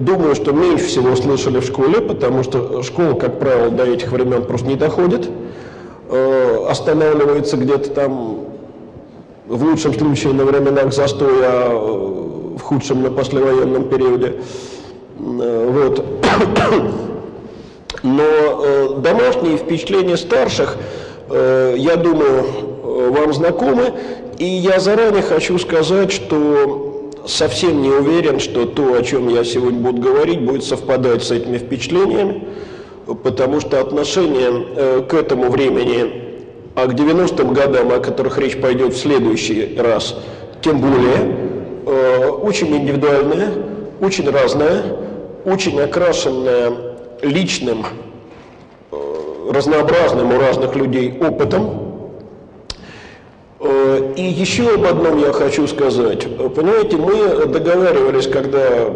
думаю, что меньше всего слышали в школе, потому что школа, как правило, до этих времен просто не доходит, э, останавливается где-то там, в лучшем случае, на временах застоя, а в худшем на послевоенном периоде. Вот. Но э, домашние впечатления старших, э, я думаю, э, вам знакомы. И я заранее хочу сказать, что совсем не уверен, что то, о чем я сегодня буду говорить, будет совпадать с этими впечатлениями, потому что отношение э, к этому времени, а к 90-м годам, о которых речь пойдет в следующий раз, тем более, э, очень индивидуальное, очень разное, очень окрашенное личным, э, разнообразным у разных людей опытом. Э, и еще об одном я хочу сказать. Понимаете, мы договаривались, когда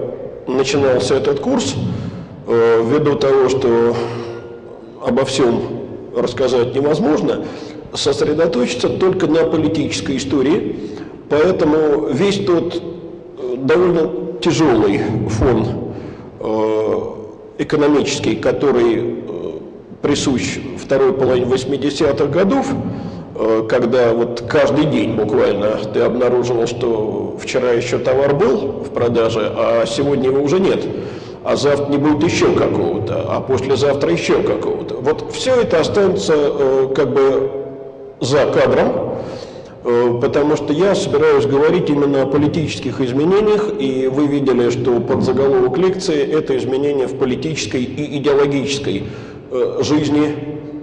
начинался этот курс, э, ввиду того, что обо всем рассказать невозможно, сосредоточиться только на политической истории. Поэтому весь тот довольно тяжелый фон экономический, который э, присущ второй половине 80-х годов, э, когда вот каждый день буквально ты обнаруживал, что вчера еще товар был в продаже, а сегодня его уже нет, а завтра не будет еще какого-то, а послезавтра еще какого-то. Вот все это останется э, как бы за кадром, Э, потому что я собираюсь говорить именно о политических изменениях, и вы видели, что под заголовок лекции это изменения в политической и идеологической э, жизни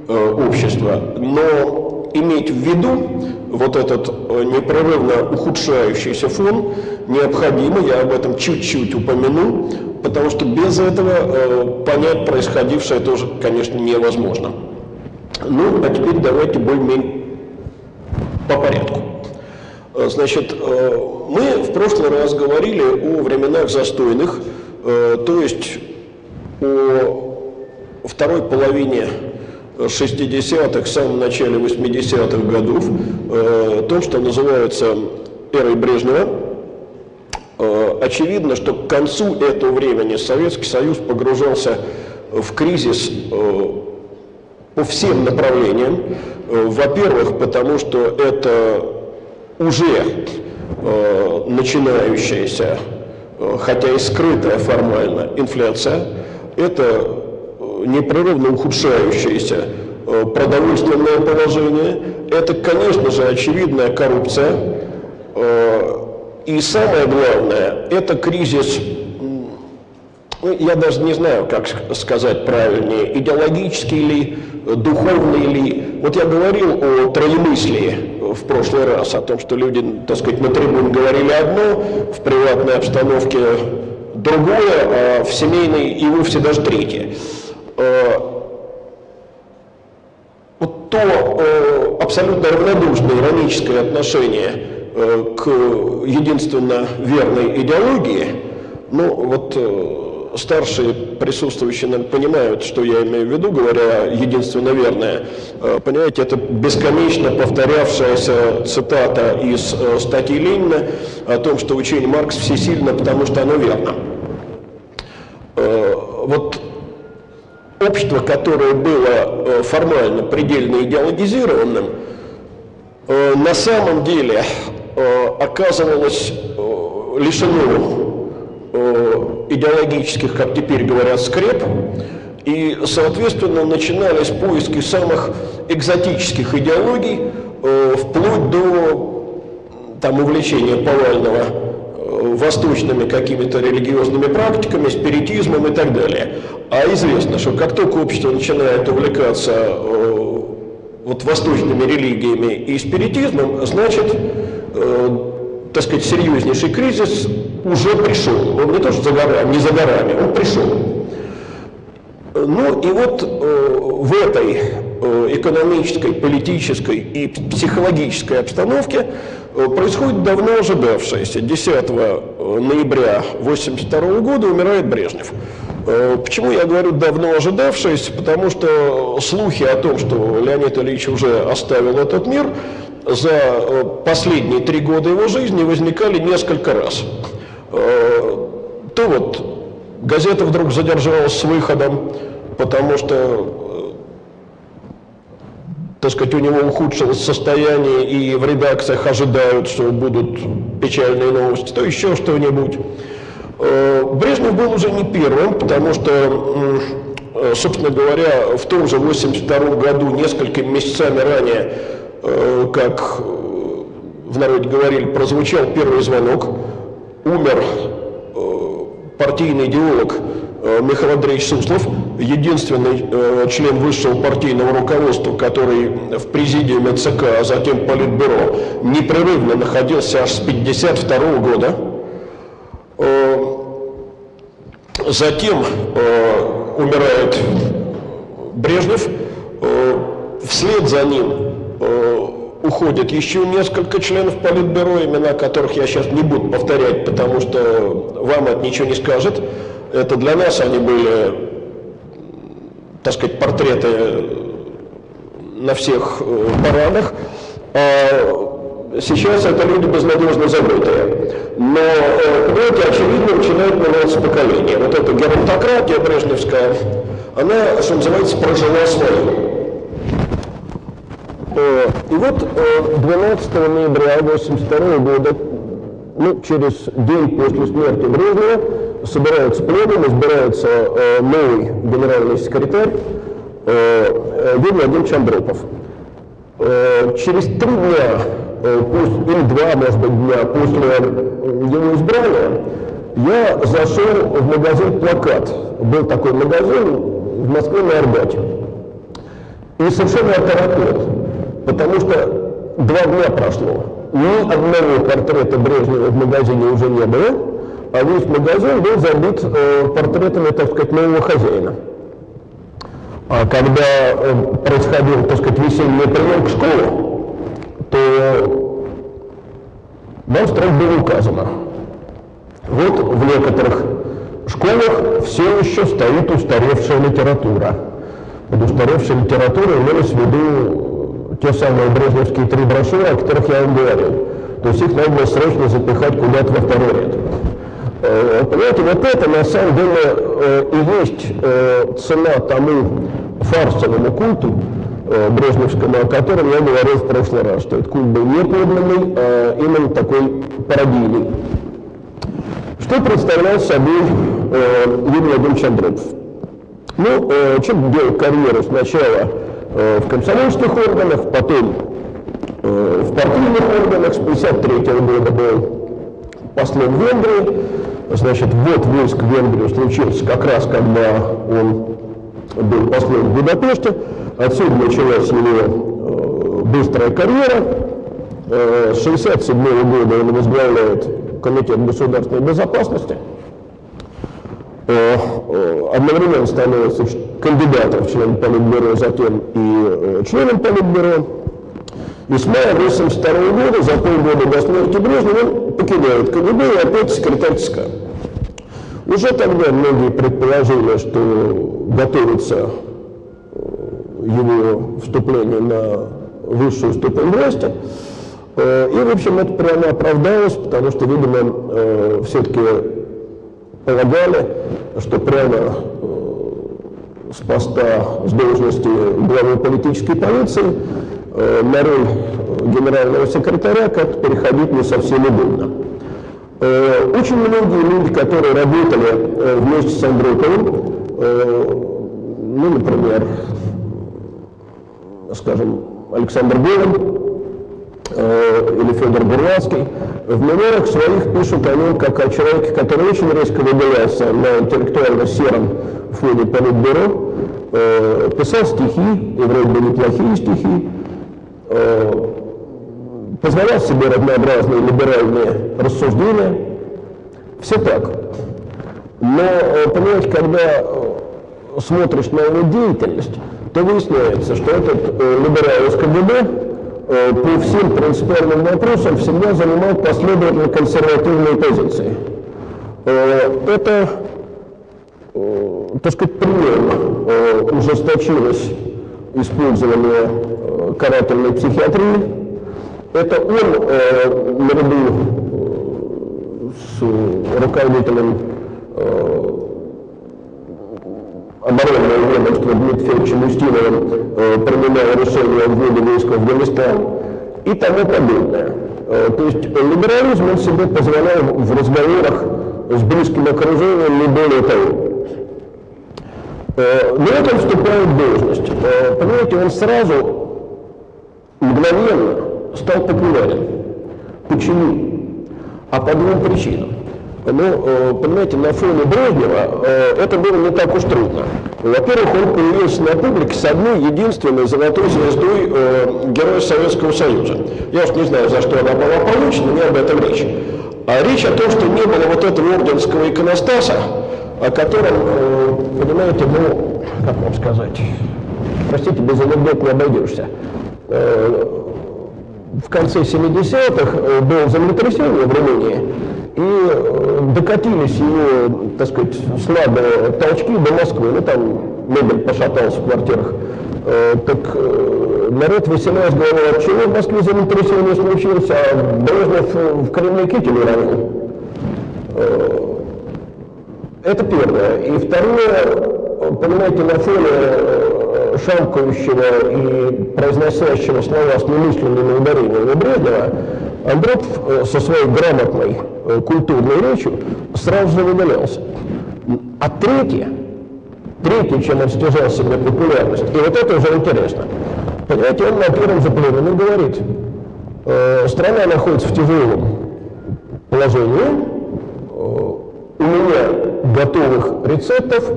э, общества. Но иметь в виду вот этот непрерывно ухудшающийся фон необходимо, я об этом чуть-чуть упомяну, потому что без этого понять происходившее тоже, конечно, невозможно. Ну, а теперь давайте более-менее по порядку. Э, значит, э, мы в прошлый раз говорили о временах застойных, э, то есть о второй половине 60-х, самом начале 80-х годов, о том, что называется эрой Брежнева. Очевидно, что к концу этого времени Советский Союз погружался в кризис по всем направлениям. Э, во-первых, потому что это уже э, начинающаяся, э, хотя и скрытая формально, инфляция, это э, непрерывно ухудшающееся э, продовольственное положение, это, конечно же, очевидная коррупция, э, и самое главное, это кризис ну, я даже не знаю, как сказать правильнее, идеологический ли, духовный ли. Вот я говорил о троемыслии в прошлый раз, о том, что люди, так сказать, на трибуне говорили одно, в приватной обстановке другое, а в семейной и вовсе даже третье. Э, вот то э, абсолютно равнодушное ироническое отношение э, к единственно верной идеологии, ну вот старшие присутствующие понимают, что я имею в виду, говоря единственно верное. Э, понимаете, это бесконечно повторявшаяся цитата из э, статьи Ленина о том, что учение Маркс всесильно, потому что оно верно. Э, вот общество, которое было формально предельно идеологизированным, на самом деле оказывалось лишено идеологических, как теперь говорят, скреп, и, соответственно, начинались поиски самых экзотических идеологий, э, вплоть до там, увлечения повального э, восточными какими-то религиозными практиками, спиритизмом и так далее. А известно, что как только общество начинает увлекаться э, вот восточными религиями и спиритизмом, значит, э, так сказать, серьезнейший кризис уже пришел. Он не то, что за горами, не за горами, он пришел. Ну и вот э, в этой э, экономической, политической и психологической обстановке происходит давно ожидавшееся. 10 э, ноября 1982 года умирает Брежнев. Э, почему я говорю давно ожидавшееся? Потому что слухи о том, что Леонид Ильич уже оставил этот мир, за э, последние три года его жизни возникали несколько раз. Э, то вот газета вдруг задержалась с выходом, потому что так сказать, у него ухудшилось состояние, и в редакциях ожидают, что будут печальные новости, то еще что-нибудь. Брежнев был уже не первым, потому что, собственно говоря, в том же 1982 году, несколькими месяцами ранее, как в народе говорили, прозвучал первый звонок, умер э, партийный идеолог э, Михаил Андреевич Суслов, единственный э, член высшего партийного руководства, который в президиуме ЦК, а затем Политбюро, непрерывно находился аж с 1952 года. Затем умирает Брежнев, вслед за ним уходит еще несколько членов Политбюро, имена которых я сейчас не буду повторять, потому что вам это ничего не скажет. Это для нас они были, так сказать, портреты на всех э, парадах. А сейчас это люди безнадежно забытые. Но, э, понимаете, очевидно, начинает меняться поколение. Вот эта геронтократия брежневская, она, что называется, прожила свою. Э, и вот 12 э, ноября 1982 года, ну, через день после смерти Брежнева, собирается пленум, избирается э, новый генеральный секретарь Юрий Владимирович Андропов. Через три дня, или два, может быть, дня после его избрания, я зашел в магазин «Плакат». Был такой магазин в Москве на Арбате. И совершенно оторопел потому что два дня прошло, ни одного портрета Брежнева в магазине уже не было, а весь магазин был забит э, портретами, так сказать, нового хозяина. А когда э, происходил, так сказать, весенний прием к школе, то вам строго было указано. Вот в некоторых школах все еще стоит устаревшая литература. Под устаревшей литературой имелось в виду те самые брежневские три брошюры, о которых я вам говорил. То есть их надо было срочно запихать куда-то во второй ряд. Э, понимаете, вот это на самом деле э, и есть э, цена тому фарсовому культу брежневскому, о котором я говорил в прошлый раз, что этот культ был не подлинный, а именно такой пародийный. Что представлял собой Юрий Владимирович Андропов? Ну, чем делал карьеру сначала в комсомольских органах, потом в партийных органах, с 1953 года был послом Венгрии. Значит, вот войск в Венгрию случился как раз, когда он был послом в Будапеште. Отсюда началась его э, быстрая карьера. С 1967 года он возглавляет Комитет государственной безопасности. Одновременно становится кандидатом в член Политбюро, затем и э, членом Политбюро. И с мая 1982 года, за полгода до смерти Брежнева, он покидает КГБ и опять секретарь ЦК. Уже тогда многие предположили, что готовится э, его вступление на высшую ступень власти. Э, и, в общем, это прямо оправдалось, потому что, видимо, все-таки полагали, что прямо с поста, с должности главы политической полиции э, на роль генерального секретаря как-то переходить не совсем удобно. Э, очень многие люди, которые работали э, вместе с Андроповым, ну, например, скажем, Александр Голин или Федор Бурлацкий, в мемуарах своих пишут о нем как о человеке, который очень резко выделялся на интеллектуально сером фоне Политбюро, э, писал стихи, и вроде бы неплохие стихи, э, позволял себе разнообразные либеральные рассуждения. Все так. Но, э, понимаете, когда э, смотришь на его деятельность, то выясняется, что этот э, либерал из КГБ э, по всем принципиальным вопросам всегда занимал последовательно консервативные позиции. Э, это Э, так сказать, примерно э, ужесточилось использование э, карательной психиатрии. Это он наряду с руководителем ведомства Дмитриевичем Устиновым э, принимало решение о вводе войск в Афганистан и тому подобное. Э, то есть либерализм он себе позволял в разговорах с близким окружением не более того. Э, но это вступает в должность. Э, понимаете, он сразу мгновенно стал популярен. Почему? А по двум причинам. Ну, э, понимаете, на фоне Брежнева это было не так уж трудно. Во-первых, он появился на публике с одной единственной золотой звездой Героя Советского Союза. Я уж не знаю, за что она была получена, не об этом речь. А речь о том, что не было вот этого орденского иконостаса, о котором, понимаете, ну, как вам сказать, простите, без анекдот не обойдешься. В конце 70-х было землетрясение в Румынии, и докатились его, так сказать, слабые толчки до Москвы, ну там мебель пошаталась в квартирах. Так народ веселясь говорил, от чего в Москве землетрясение случилось, а Брежнев в Кремле китель уронил. Это первое. И второе, понимаете, на фоне э, шамкающего и произносящего слова с немысленными ударениями Брежнева, Андропов э, со своей грамотной э, культурной речью сразу же выделялся. А третье, третье, чем он стяжал себе популярность, и вот это уже интересно. Понимаете, он на первом же пленуме говорит, э, страна находится в тяжелом положении, у меня готовых рецептов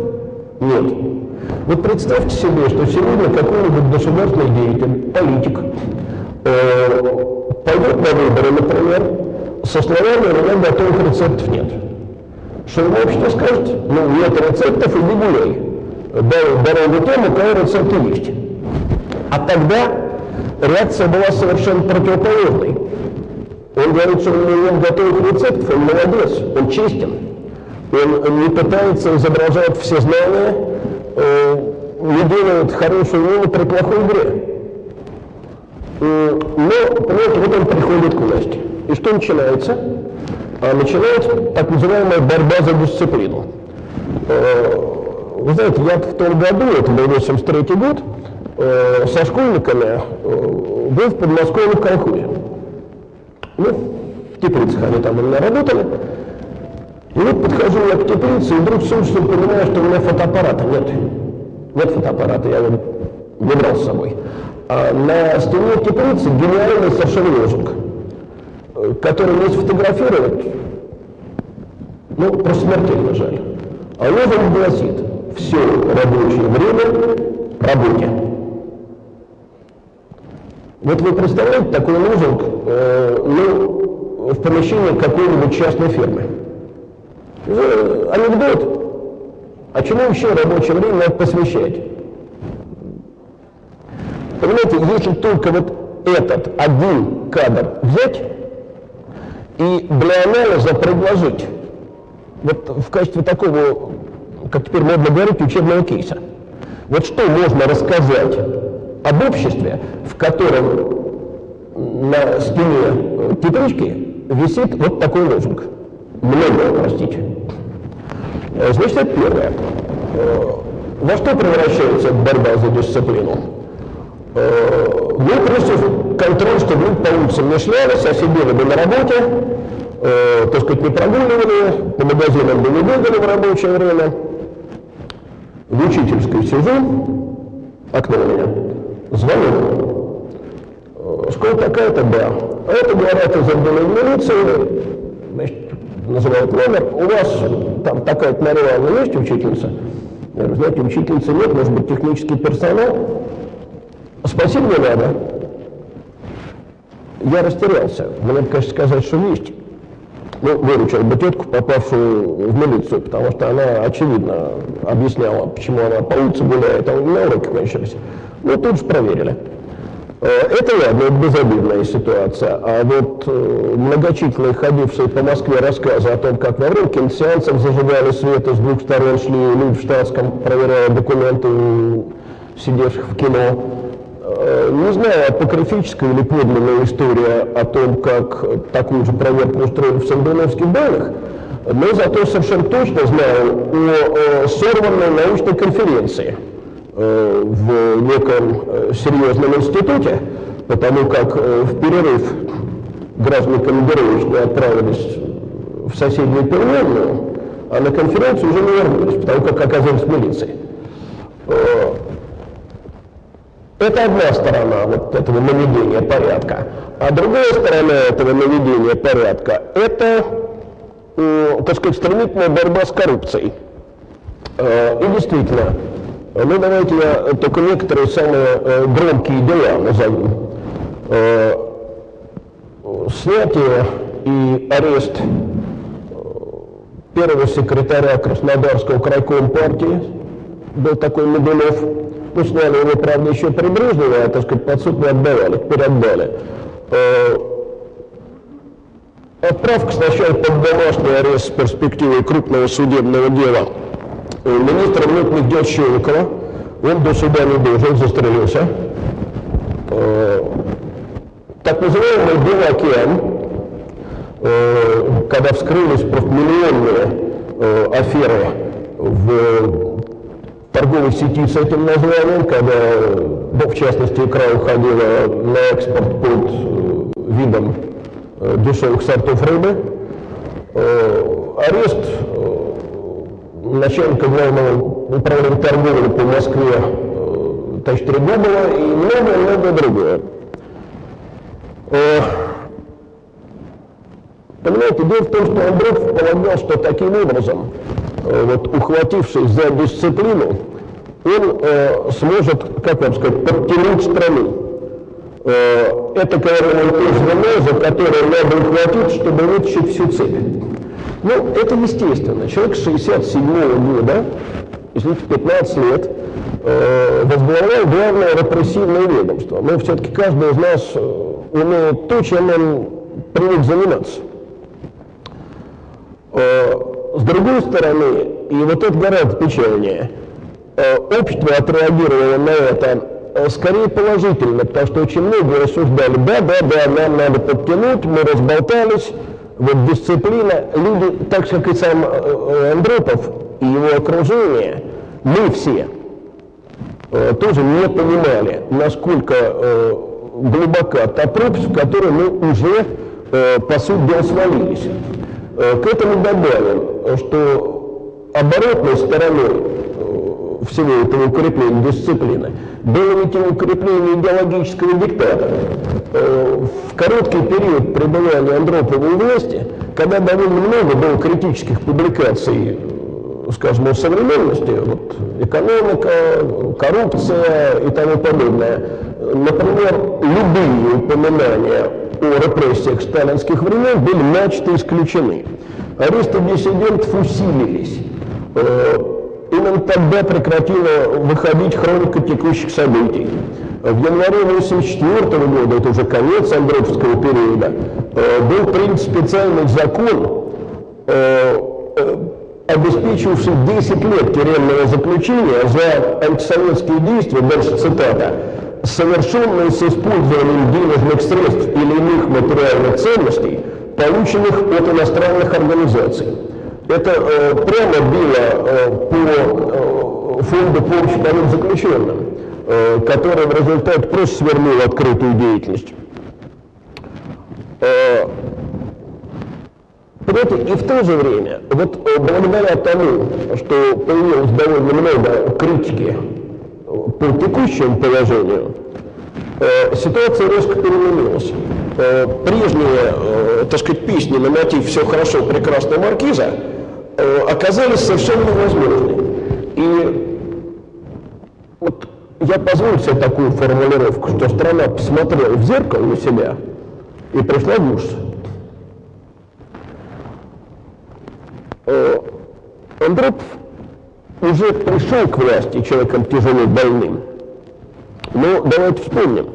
нет. Вот представьте себе, что сегодня какой-нибудь государственный деятель, политик, э, пойдет на выборы, например, со словами «у меня готовых рецептов нет». Что ему общество скажет? Ну, нет рецептов, иди гуляй. Дорогу тем, у кого рецепты есть. А тогда реакция была совершенно противоположной. Он говорит, что у него нет готовых рецептов, он молодец, он честен. Он не пытается изображать все знания, не делает хорошую мину при плохой игре. Э, но, понимаете, вот он приходит к власти. И что начинается? А начинается так называемая борьба за дисциплину. Э, вы знаете, я в том году, это был 83 год, со школьниками был в подмосковном колхозе. Ну, в Теплицах они там именно работали. И вот подхожу я к теплице, и вдруг слышу, понимаю, что у меня фотоаппарата нет. Нет фотоаппарата, я его не брал с собой. А на стене теплицы гениальный совершенно лозунг, который не сфотографировать, ну, просто смертельно жаль. А лозунг гласит, все рабочее время работе. Вот вы представляете такой лозунг, э, ну, в помещении какой-нибудь частной фирмы. Анекдот. А чему еще рабочее время посвящать? Понимаете, если только вот этот один кадр взять и для анализа предложить, вот в качестве такого, как теперь модно говорить, учебного кейса. Вот что можно рассказать об обществе, в котором на стене теплички висит вот такой лозунг. Много, простите. Э, значит, это первое. Э, во что превращается борьба за дисциплину? Э, мы прежде контроль, чтобы мы по улицам не шлялись, а сидели бы на работе, э, так сказать, не прогуливали, по магазинам бы не бегали в рабочее время. В учительской сижу, окно у меня, звонок. Школа такая-то, да. А это, говорят, из отдела милиции, значит, называют номер, у вас там такая-то Мария есть учительница? Я говорю, знаете, учительницы нет, может быть, технический персонал. Спасибо не надо. Я растерялся. Мне, конечно, сказать, что есть. Ну, выручил бы тетку, попавшую в милицию, потому что она, очевидно, объясняла, почему она по улице гуляет, а у меня уроки кончились. Ну, тут же проверили. Э, это ладно, это безобидная ситуация. А вот э, многочисленные ходившие по Москве рассказы о том, как во время киносеансов зажигали свет, и с двух сторон шли люди в штатском, проверяя документы сидевших в кино. Э, не знаю, апокрифическая или подлинная история о том, как такую же проверку устроили в Сандуновских банях, но зато совершенно точно знаю о сорванной научной конференции – в неком серьезном институте, потому как в перерыв граждане командировочные отправились в соседнюю Перуанную, а на конференцию уже не вернулись, потому как оказались в милиции. Это одна сторона вот этого наведения порядка. А другая сторона этого наведения порядка – это, э, так сказать, стремительная борьба с коррупцией. Э, и действительно, ну давайте я только некоторые самые э, громкие дела назову. Э, снятие и арест э, первого секретаря Краснодарского крайком партии, был такой Медунов, ну, сняли его, правда, еще при Брежневе, а, так сказать, под суд не отдавали. Э, отправка сначала под домашний арест с перспективой крупного судебного дела э, министра внутренних дел Щелокова. Он до суда не дожил, застрелился. Э, так называемый Белый океан, когда вскрылись профмиллионные аферы в торговой сети с этим названием, когда, ну, в частности, икра уходила на экспорт под э, видом э, дешевых сортов рыбы. Э, арест начальника главного управления торговли по Москве товарища Трегубова и многое-многое другое. Понимаете, дело в том, что Андреев полагал, что таким образом Э, вот, ухватившись за дисциплину, он э, сможет, как вам сказать, подтянуть страну. Э, это, наверное, то за которое надо ухватить, чтобы вытащить всю цепь. Ну, это естественно. Человек 67 -го года, извините, 15 лет, э, возглавлял главное репрессивное ведомство. Но все-таки каждый из нас э, умеет то, чем он привык заниматься. Э, с другой стороны, и вот это гораздо печальнее, общество отреагировало на это скорее положительно, потому что очень многие рассуждали, да, да, да, нам надо подтянуть, мы разболтались, вот дисциплина, люди, так же, как и сам э, Андропов и его окружение, мы все тоже не понимали, насколько глубока та пропасть, в которой мы уже, по сути дела, свалились. Э, к этому добавим, что оборотной стороной э, всего этого укрепления дисциплины было ведь и укрепление идеологического диктата. Э, в короткий период пребывания Андропова у власти, когда довольно много было критических публикаций, скажем, о современности, вот, экономика, коррупция и тому подобное, например, любые упоминания о репрессиях сталинских времен были начисто исключены. Аресты диссидентов усилились. Э, именно тогда прекратила выходить хроника текущих событий. В январе 1984 года, это уже конец Андроповского периода, э, был принят специальный закон, э, обеспечивший 10 лет тюремного заключения за антисоветские действия, дальше цитата, совершенные с использованием денежных средств или иных материальных ценностей, полученных от иностранных организаций. Это э, прямо било э, по э, фонду помощи вторым заключенным, э, который в результате просто свернул открытую деятельность. Э, и в то же время, вот э, благодаря тому, что появилось довольно много критики по текущему положению э, ситуация резко переменилась. Э, прежние, э, так сказать, песни на мотив «Все хорошо, прекрасно, маркиза» оказались совершенно невозможны. И вот я позволю себе такую формулировку, что страна посмотрела в зеркало на себя и пришла в ужас. Андропов уже пришел к власти человеком тяжело больным. Но давайте вспомним.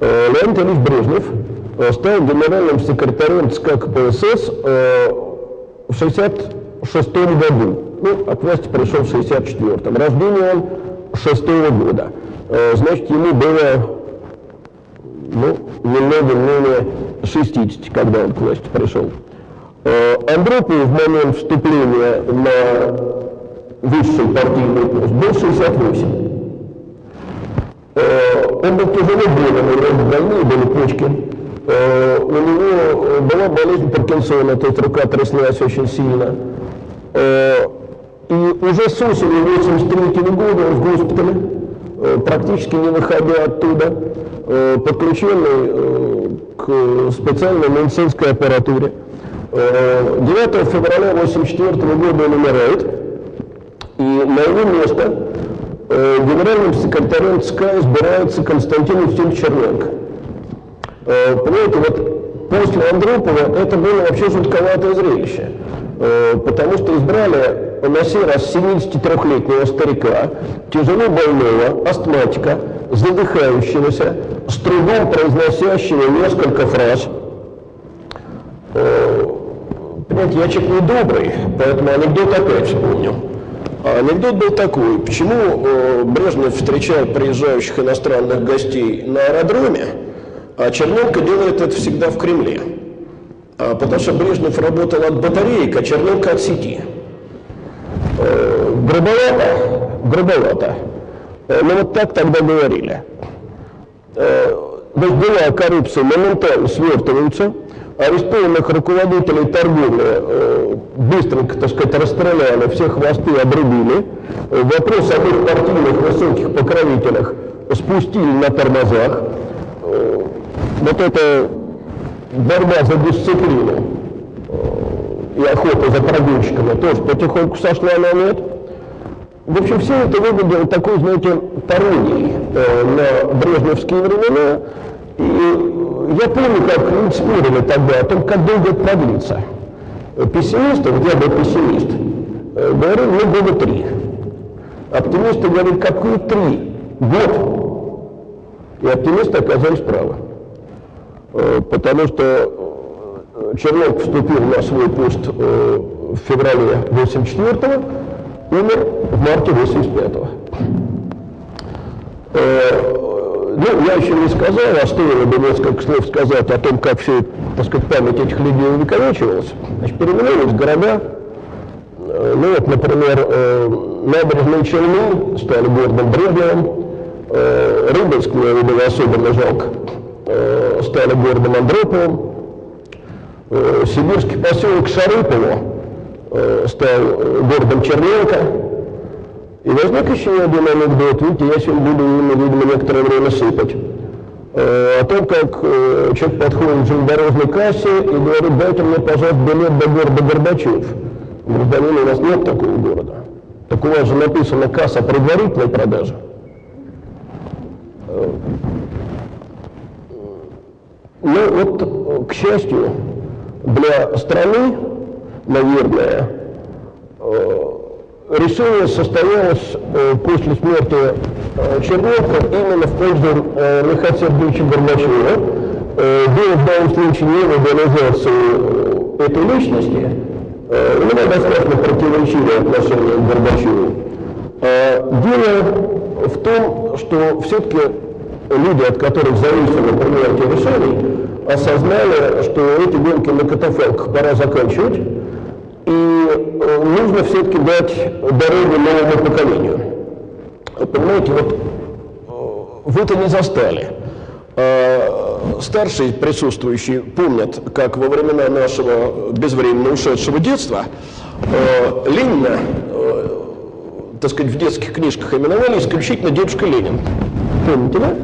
Э, Леонид Ильич Брежнев э, стал генеральным секретарем ЦК КПСС э, в 1966 году. Ну, от власти пришел в 1964. Рождение он 6 года. Значит, ему было ну, немного менее 60, когда он к власти пришел. Андропов в момент вступления на высший партийный пост был 68. Э, он был тяжело болен, у него больные были почки. Э, у него была болезнь Паркинсона, то есть рука тряслась очень сильно. И уже с осени 83 года он в госпитале, практически не выходя оттуда, подключенный к специальной медицинской аппаратуре. 9 февраля 1984 года он умирает, и на его место генеральным секретарем ЦК избирается Константин Евсеевич Черненко. Понимаете, вот после Андропова это было вообще жутковатое зрелище, потому что избрали на сей раз 73-летнего старика, тяжело больного, астматика, задыхающегося, с трудом произносящего несколько фраз. Понимаете, я человек недобрый, поэтому анекдот опять вспомнил. А анекдот был такой, почему э, Брежнев встречает приезжающих иностранных гостей на аэродроме, а Черненко делает это всегда в Кремле. А потому что Брежнев работал от батареек, а Черненко от сети. Э, грубовато, грубовато. Э, ну вот так тогда говорили. Э, дела о коррупции моментально свертываются, арестованных руководителей торговли э, быстренько, так сказать, расстреляли, все хвосты обрубили. Вопрос об их партийных высоких покровителях спустили на тормозах. Э, вот это борьба за дисциплину э, и охота за прогульщиками тоже потихоньку сошла на нет. В общем, все это выглядело такой, знаете, пародией э, на брежневские времена. И я помню, как люди спорили тогда о том, как долго это продлится. Пессимисты, я был пессимист, э, говорили, ну, года три. Оптимисты говорили, какие три? Год. И оптимисты оказались правы. Э, потому что э, Чернов вступил на свой пост в феврале 84-го, умер в марте 85-го. Ну, я еще не сказал, а стоило бы несколько слов сказать о том, как все, так сказать, память этих людей увековечивалась. Значит, переменились города, э, ну вот, например, э, набережные Челны стали городом Брежневым, э, Рыбинск, мне было особенно жалко, стали городом Андроповым, сибирский поселок Шарыпово стал городом Черненко, и возник еще один анекдот, видите, я сегодня буду ему, видимо, некоторое время сыпать. Э, о том, как э, человек подходит к железнодорожной кассе и говорит, дайте мне, пожалуйста, билет до города Горбачев. Гражданин, у нас нет такого города. Так у вас же написано касса предварительной продажи. Э, ну вот, к счастью, для страны, наверное, решение состоялось э, после смерти э, Черненко именно в пользу э, Михаила Сергеевича Горбачева. Э, дело в данном случае не в идеализации э, этой личности, э, у меня достаточно противоречивое отношение к Горбачеву. Э, дело в том, что все-таки люди, от которых зависело принятие решений, осознали, что эти гонки на катафалках пора заканчивать, и э, нужно все-таки дать дорогу новому поколению. Понимаете, вот э, вы это не застали. А старшие присутствующие помнят, как во времена нашего безвременно ушедшего детства э, Ленина, так сказать, в детских книжках именовали исключительно дедушка Ленин. Помните, да?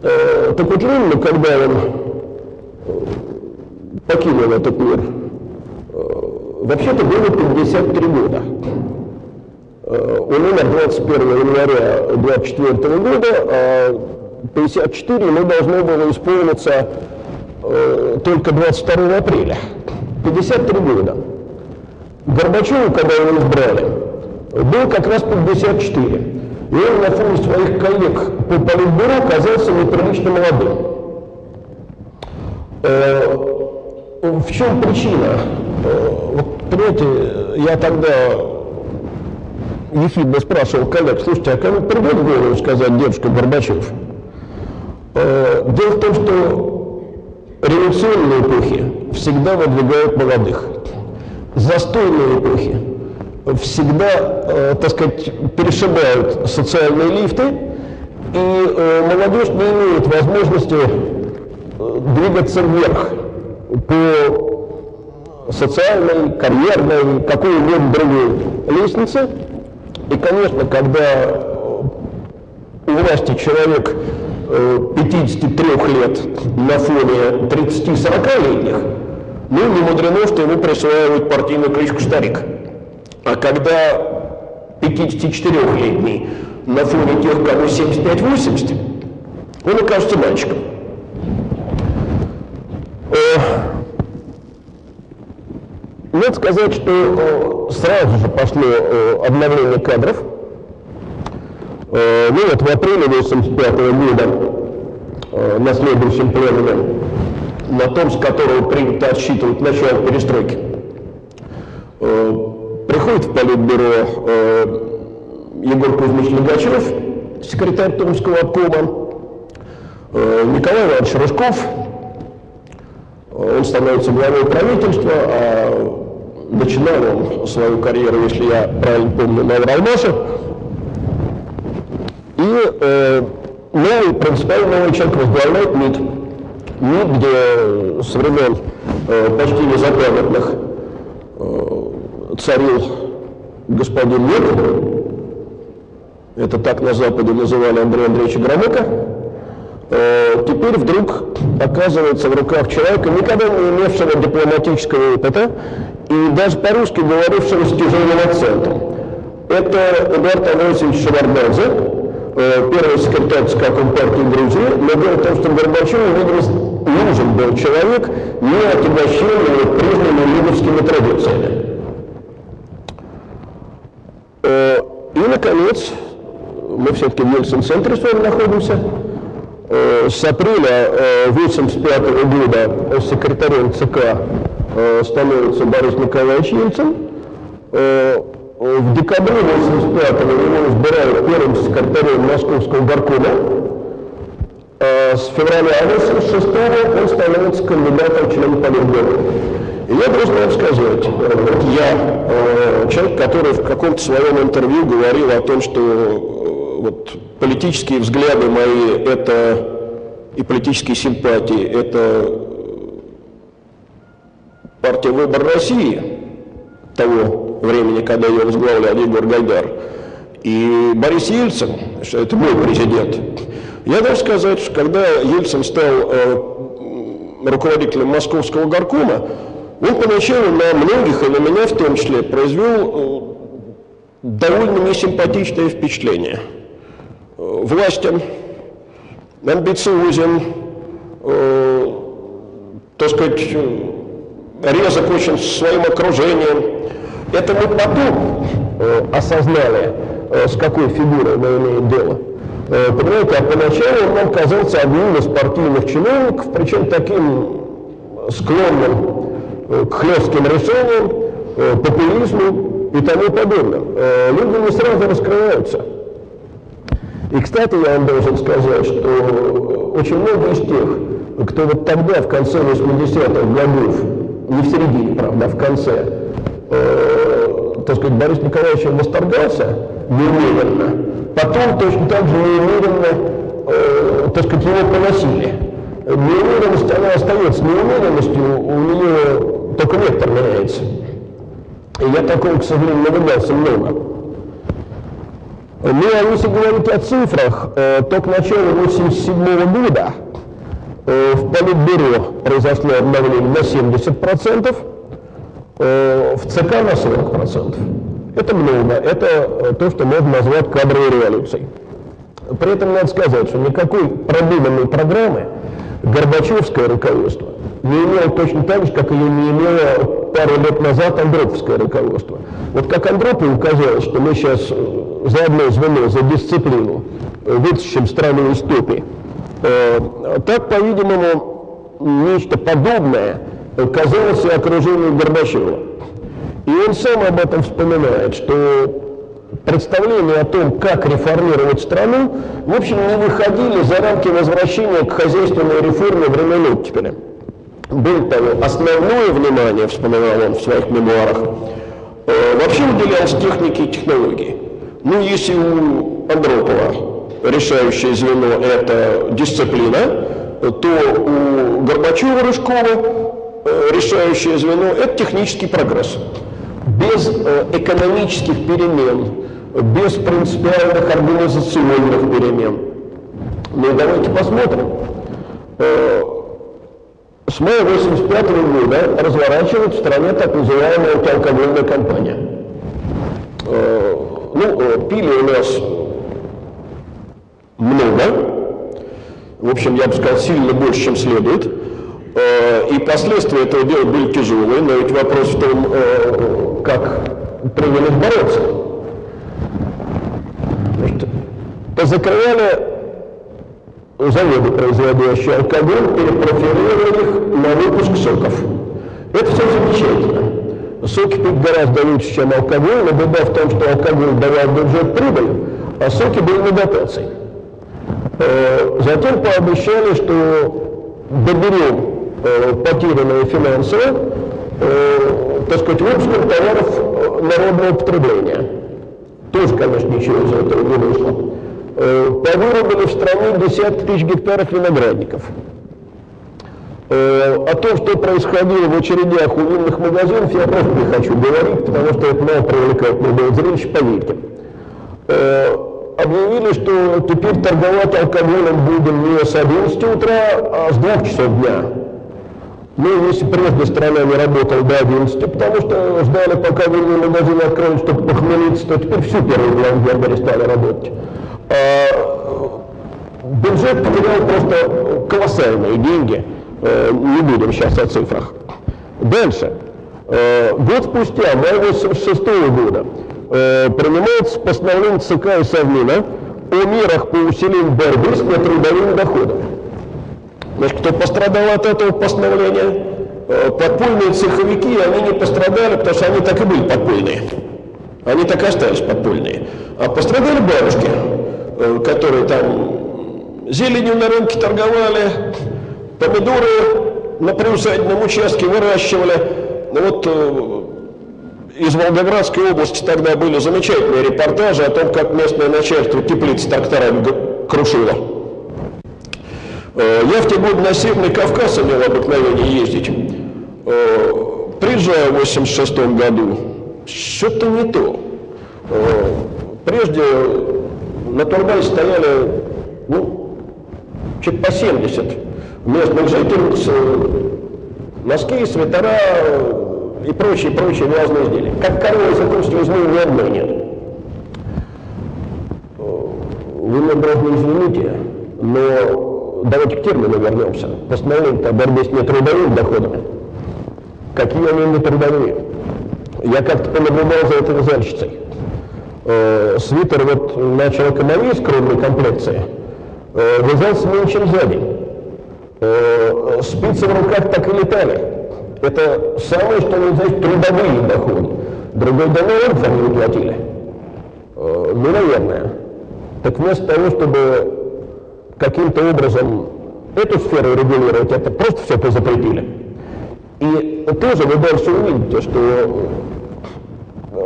Так вот Ленину, когда он покинул этот мир, Вообще-то было 53 года. Э, он умер 21 января 24 года, а 54 ему должно было исполниться э, только 22 апреля. 53 года. Горбачеву, когда его избрали, был как раз 54. И он на фоне своих коллег по политбюро казался неприлично молодым. Э, в чем причина? Вот Понимаете, я тогда ехидно спрашивал коллег, слушайте, а кому придет в голову сказать дедушка Горбачев? Э, дело в том, что революционные эпохи всегда выдвигают молодых. Застойные эпохи всегда, э, так сказать, перешибают социальные лифты И э, молодежь не имеет возможности э, двигаться вверх по социальной, карьерной, какой-либо другой лестнице. И, конечно, когда у власти человек 53 лет на фоне 30-40-летних, ну, не мудрено, что ему присваивают партийную кличку «старик». А когда 54-летний на фоне тех, кому 75-80, он окажется мальчиком. Надо сказать, что сразу же пошло обновление кадров. Ну вот в апреле 1985 года на следующем пленуме на том, с которого принято отсчитывать начало перестройки. Э, приходит в Политбюро э, Егор Кузьмич Легачев, секретарь Томского обкома, э, Николай Иванович Рыжков, он становится главой правительства, а начинал он свою карьеру, если я правильно помню, на Уралмаше. И э, новый, принципиально новый человек возглавляет МИД мир, где со времен э, почти незапамятных э, царил господин мир, это так на Западе называли Андрея Андреевича Громыка, э, теперь вдруг оказывается в руках человека, никогда не имевшего дипломатического опыта и даже по-русски говорившего с тяжелым акцентом. Это Эдуард Андросович Шевардадзе, Э, первый секретарь ЦК Компартии Грузии, но дело в том, что Горбачеву нужен был человек, не отягощенный прежними лидовскими традициями. Э, и, наконец, мы все-таки в Ельцин-центре с вами находимся. Э, с апреля 1985 года секретарем ЦК становится Борис Николаевич Ельцин. Э, в декабре 1985 его избирают первым секретарем Московского горкома. С февраля 1986 он становится кандидатом в член Политбюро. И я просто вам сказать, э, я, э, человек, который в каком-то своем интервью говорил о том, что вот политические взгляды мои это и политические симпатии это партия «Выбор России» того времени, когда ее возглавлял Егор Гайдар, и Борис Ельцин, что это мой президент. Я должен сказать, что когда Ельцин стал э, руководителем московского горкома, он поначалу на многих, и на меня в том числе, произвел э, довольно несимпатичное впечатление. Э, властен, амбициозен, э, так сказать, резок очень своим окружением, это мы потом э, осознали, э, с какой фигурой мы имеем дело. Э, понимаете, а поначалу он нам казался одним из партийных чиновников, причем таким склонным э, к хлестким решениям, э, популизму и тому подобное. Э, люди не сразу раскрываются. И, кстати, я вам должен сказать, что э, очень много из тех, кто вот тогда, в конце 80-х годов, не в середине, правда, а в конце, э, так сказать, Борис Николаевич восторгался неумеренно, потом точно так же неумеренно, э, так сказать, его поносили. Неумеренность, она остается неумеренностью, у нее только вектор меняется. И я такого, к сожалению, наблюдался много. Ну, а если говорить о цифрах, э, то к началу 1987 года э, в Политбюро произошло обновление на 70%, Э, в ЦК на 40%. Это много, это то, что можно назвать кадровой революцией. При этом надо сказать, что никакой продуманной программы Горбачевское руководство не имело точно так же, как ее не имело пару лет назад Андроповское руководство. Вот как Андропову казалось, что мы сейчас э, за одно звено, за дисциплину вытащим страну из топи, так, по-видимому, нечто подобное – казалось и окружению Горбачева. И он сам об этом вспоминает, что представления о том, как реформировать страну, в общем, не выходили за рамки возвращения к хозяйственной реформе времен оттепеля. Более того, основное внимание, вспоминал он в своих мемуарах, э, вообще уделялось технике и технологии. Ну, если у Андропова решающее звено – это дисциплина, то у Горбачева-Рыжкова э, решающее звено – это технический прогресс. Без э, экономических перемен, без принципиальных организационных перемен. Ну давайте посмотрим. Э, с мая 1985 года разворачивает в стране так называемая алкогольная кампания. Ну, пили у нас много, в общем, я бы сказал, сильно больше, чем следует. Э, и последствия этого дела были тяжелые, но ведь вопрос в том, э, как принялись бороться. Значит, позакрывали заводы, производящие алкоголь, перепрофилировали их на выпуск соков. Это все замечательно. Соки пить гораздо лучше, чем алкоголь, но беда в том, что алкоголь давал бюджет прибыль, а соки были на дотации. Э, затем пообещали, что доберем э, потерянные финансово, э, так сказать, выпуском товаров народного потребления. Тоже, конечно, ничего из этого не вышло. Повырубили в стране десятки тысяч гектаров виноградников. О том, что происходило в очередях у винных магазинов, я просто не хочу говорить, потому что это мало привлекательное было зрелище, поверьте объявили, что теперь торговать алкоголем будем не с 11 утра, а с 2 часов дня. Ну, если прежде страна не работала до 11, потому что ждали, пока винные магазины откроют, чтобы похмелиться, то теперь всю первую главу перестали работать. А бюджет потерял просто колоссальные деньги. Э, не будем сейчас о цифрах. Дальше. Э, год спустя, мая 86 года, э, принимается постановление ЦК и Совмина о мерах по усилению борьбы с нетрудовым доходом. Значит, кто пострадал от этого постановления? Э, подпольные цеховики, они не пострадали, потому что они так и были подпольные. Они так и остались подпольные. А пострадали бабушки, э, которые там зеленью на рынке торговали, помидоры на приусадебном участке выращивали. Вот э, из Волгоградской области тогда были замечательные репортажи о том, как местное начальство теплиц тракторами крушило. Э, я в те годы на Северный Кавказ имел обыкновение ездить. Э, приезжаю в 86 году, что-то не то. Э, прежде на турбазе стояли, ну, чуть по 70 местных жительниц, носки, свитера, и прочие, прочие вязаные изделия. Как корова из окончательного изменения ни одной нет. Вы меня, брат, извините, но давайте к термину вернемся. Постановление о борьбе с нетрудовыми доходами. Какие они нетрудовые? Я как-то понаблюдал за этой вязальщицей. Э, свитер вот начал экономист скромной комплекции, э, вязался меньше, чем за. Э, спицы в руках так и летали. Это самое, что ни значит, трудовые доходы. Другой договор они платили. Э, ну, наверное. Так вместо того, чтобы каким-то образом эту сферу регулировать, это просто все позапретили. И тоже вы дальше увидите, что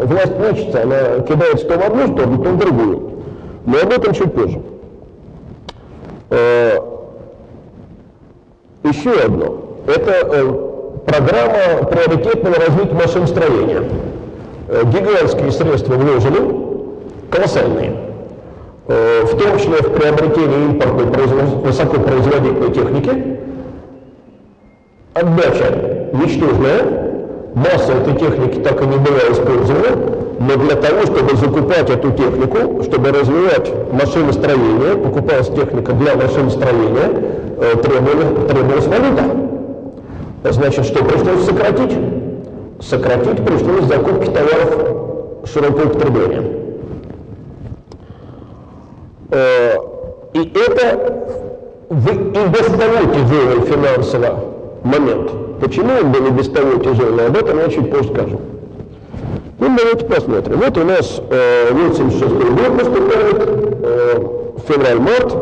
власть мечется, она кидается то в одну сторону, то в другую. Но об этом чуть позже. Э, еще одно. Это э, программа приоритетного развития машиностроения. Э, гигантские средства вложены, колоссальные, в том числе в приобретение импортной высокопроизводительной техники. Отдача ничтожная, масса этой техники так и не была использована, но для того, чтобы закупать эту технику, чтобы развивать машиностроение, покупалась техника для машиностроения, э, требовалась, требовалась валюта. Значит, что пришлось сократить? Сократить пришлось закупки товаров широкого потребления. Э, и это в и без финансово момент. Почему он был и без того тяжелый, об этом я чуть позже скажу. Ну, давайте посмотрим. Вот у нас э, 86 год наступает, э, февраль-март,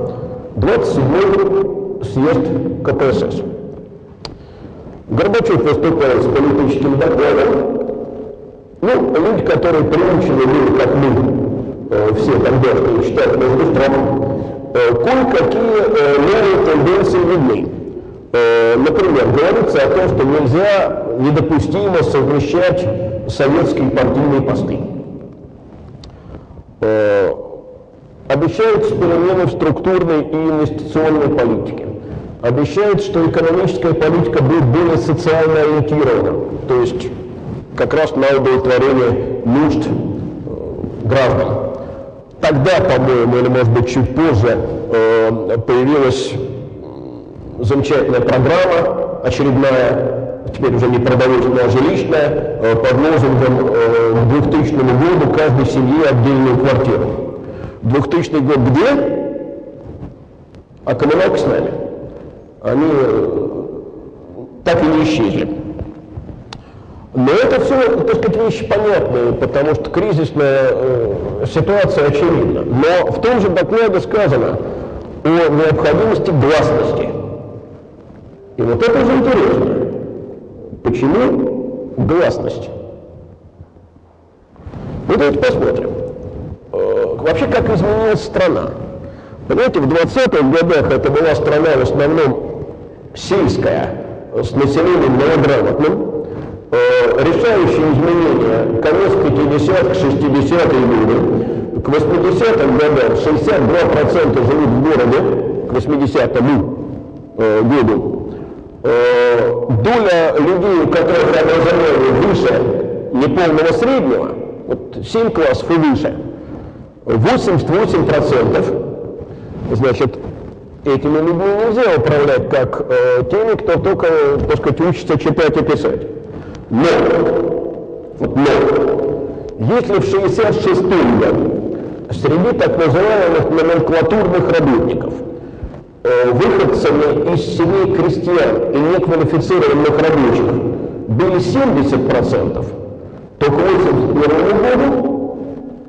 27 съезд КПСС. Горбачев выступает с политическим докладом. Ну, люди, которые приучены были, как мы, э, все тогдашние читают между строк, э, кое-какие э, новые тенденции видны. Э, например, говорится о том, что нельзя недопустимо совмещать советские партийные посты. Э, обещаются перемены в структурной и инвестиционной политике. Обещают, что экономическая политика будет более социально ориентирована, то есть как раз на удовлетворение нужд э, граждан. Тогда, по-моему, или может быть чуть позже, появилась замечательная программа, очередная, теперь уже не продовольственная, а жилищная, э, под лозунгом к 2000 году каждой семье отдельную квартиру. 2000 год где? А коммуналка с нами. Они так и не исчезли. Но это все, так сказать, вещи понятные, потому что кризисная э, ситуация очевидна. Но в том же докладе сказано о необходимости гласности. И вот это уже интересно. Почему гласность? Ну давайте посмотрим. Э, вообще, как изменилась страна. Понимаете, в 20-х годах это была страна в основном сельская, с населением малограмотным, Э, решающие изменения конец 50-х, 60-е годы. К 80-м годам 62% живут в городе, к 80-му э, году. Э, доля людей, у которых образование выше неполного среднего, вот 7 классов и выше, 88%, значит, этими людьми нельзя управлять как э, теми, кто только, так сказать, учится читать и писать. Но, но, если в 66 году среди так называемых номенклатурных работников выходцами из семей крестьян и неквалифицированных рабочих были 70%, то к 81 году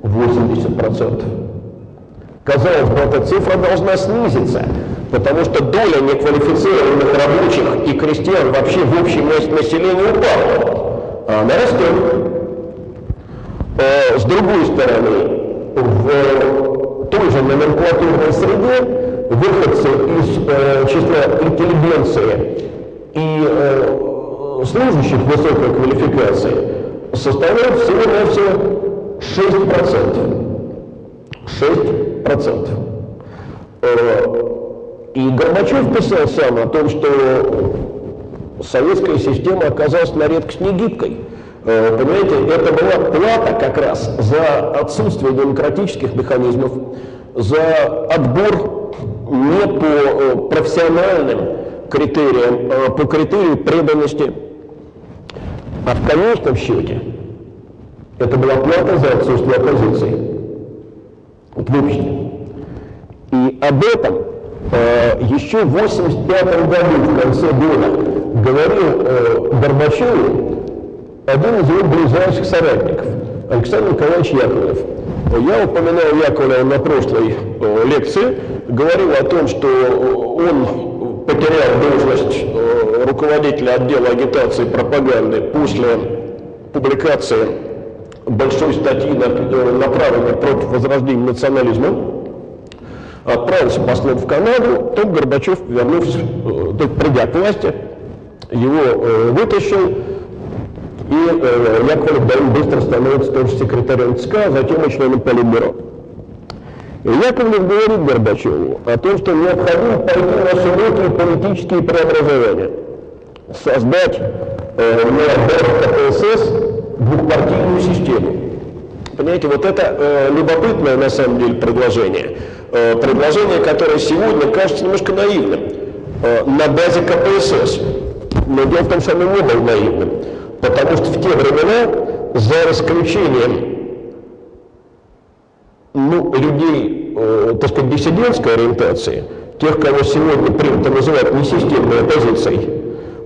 80%. Казалось бы, эта цифра должна снизиться, потому что доля неквалифицированных рабочих и крестьян вообще в общем населении упала, а она растет. Э, с другой стороны, в той же номенклатурной среде выходцы из э, числа интеллигенции и э, служащих высокой квалификации составляют всего-навсего 6%. 6%. Э, и Горбачев писал сам о том, что советская система оказалась на редкость негибкой. Э, понимаете, это была плата как раз за отсутствие демократических механизмов, за отбор не по э, профессиональным критериям, а по критерию преданности. А в конечном счете это была плата за отсутствие оппозиции в обществе. И об этом э, еще в 1985 году, в конце года, говорил э, Горбачеву один из его ближайших соратников, Александр Николаевич Яковлев. Я упоминал Яковлева на прошлой э, лекции, говорил о том, что он потерял должность э, руководителя отдела агитации и пропаганды после публикации большой статьи, направленной против возрождения национализма, отправился послом в Канаду, тут Горбачев, вернувшись, э, тут придя к власти, его э, вытащил, и э, Яковлев быстро становится тоже секретарем ЦК, а затем и членом Политбюро. И Яковлев говорит Горбачеву о том, что необходимо пойти на широкие политические преобразования, создать э, на КПСС двухпартийную систему. Понимаете, вот это э, любопытное на самом деле предложение. Э, предложение, которое сегодня кажется немножко наивным. Э, на базе КПСС. Но дело в том, что оно не было наивным. Потому что в те времена за исключением ну, людей, э, так сказать, диссидентской ориентации, тех, кого сегодня принято называть несистемной оппозицией,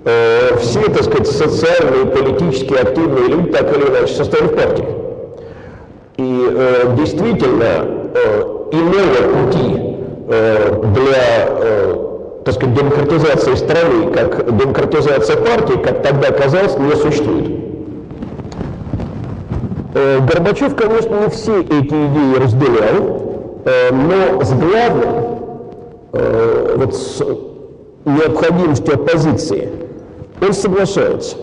э, все, так сказать, социальные, политически активные люди так или иначе состоят в партии. И э, действительно э, иного пути э, для э, так сказать, демократизации страны, как демократизация партии, как тогда казалось, не существует. Э, Горбачев, конечно, не все эти идеи разделял, э, но с главным, э, вот с необходимостью оппозиции, он соглашается.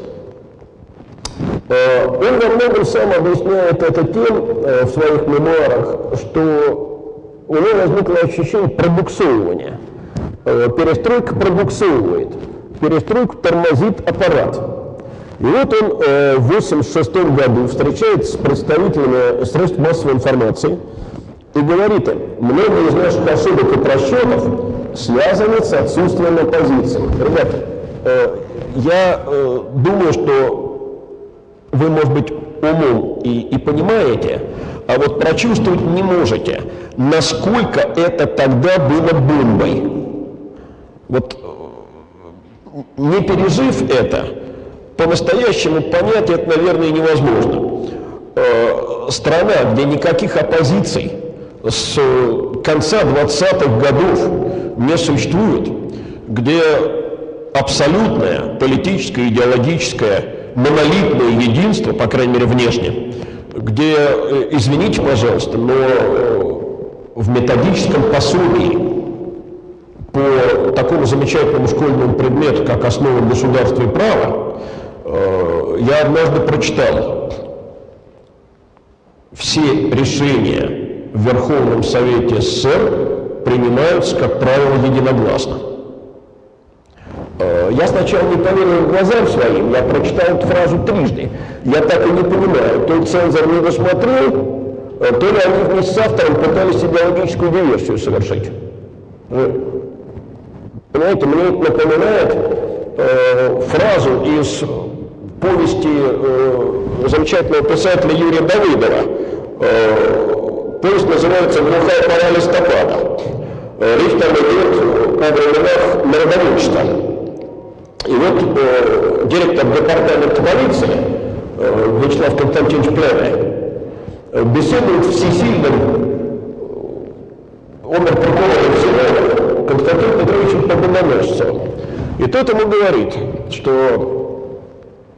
Он во многом сам объясняет это тем в своих мемуарах, что у него возникло ощущение пробуксовывания. Перестройка пробуксовывает, перестройку тормозит аппарат. И вот он э, в 1986 году встречается с представителями средств массовой информации и говорит им, многие из наших ошибок и просчетов связаны с отсутствием оппозиции. Ребята, э, я э, думаю, что вы, может быть, умом и, и понимаете, а вот прочувствовать не можете, насколько это тогда было бомбой. Вот э, не пережив это, по-настоящему понять это, наверное, невозможно. Э, страна, где никаких оппозиций с конца 20-х годов не существует, где абсолютное политическое, идеологическое, монолитное единство, по крайней мере, внешне, где, э, извините, пожалуйста, но в методическом пособии по такому замечательному школьному предмету, как основа государства и права, Э, я однажды прочитал, все решения в Верховном Совете СССР принимаются, как правило, единогласно. Э, я сначала не поверил глазам своим, я прочитал эту фразу трижды. Я так и не понимаю, то ли цензор не досмотрел, э, то ли они вместе с автором пытались идеологическую диверсию совершить. Понимаете, мне это напоминает э, фразу из повести э, замечательного писателя Юрия Давыдова. Э, повесть называется «Глухая пора листопада». Э, там идет о временах народовольчества. И вот э, директор департамента полиции э, Вячеслав Константинович Пленный э, беседует с всесильным э, обер-прокурором Симонов Константином Петровичем Победоносцевым. И тот ему говорит, что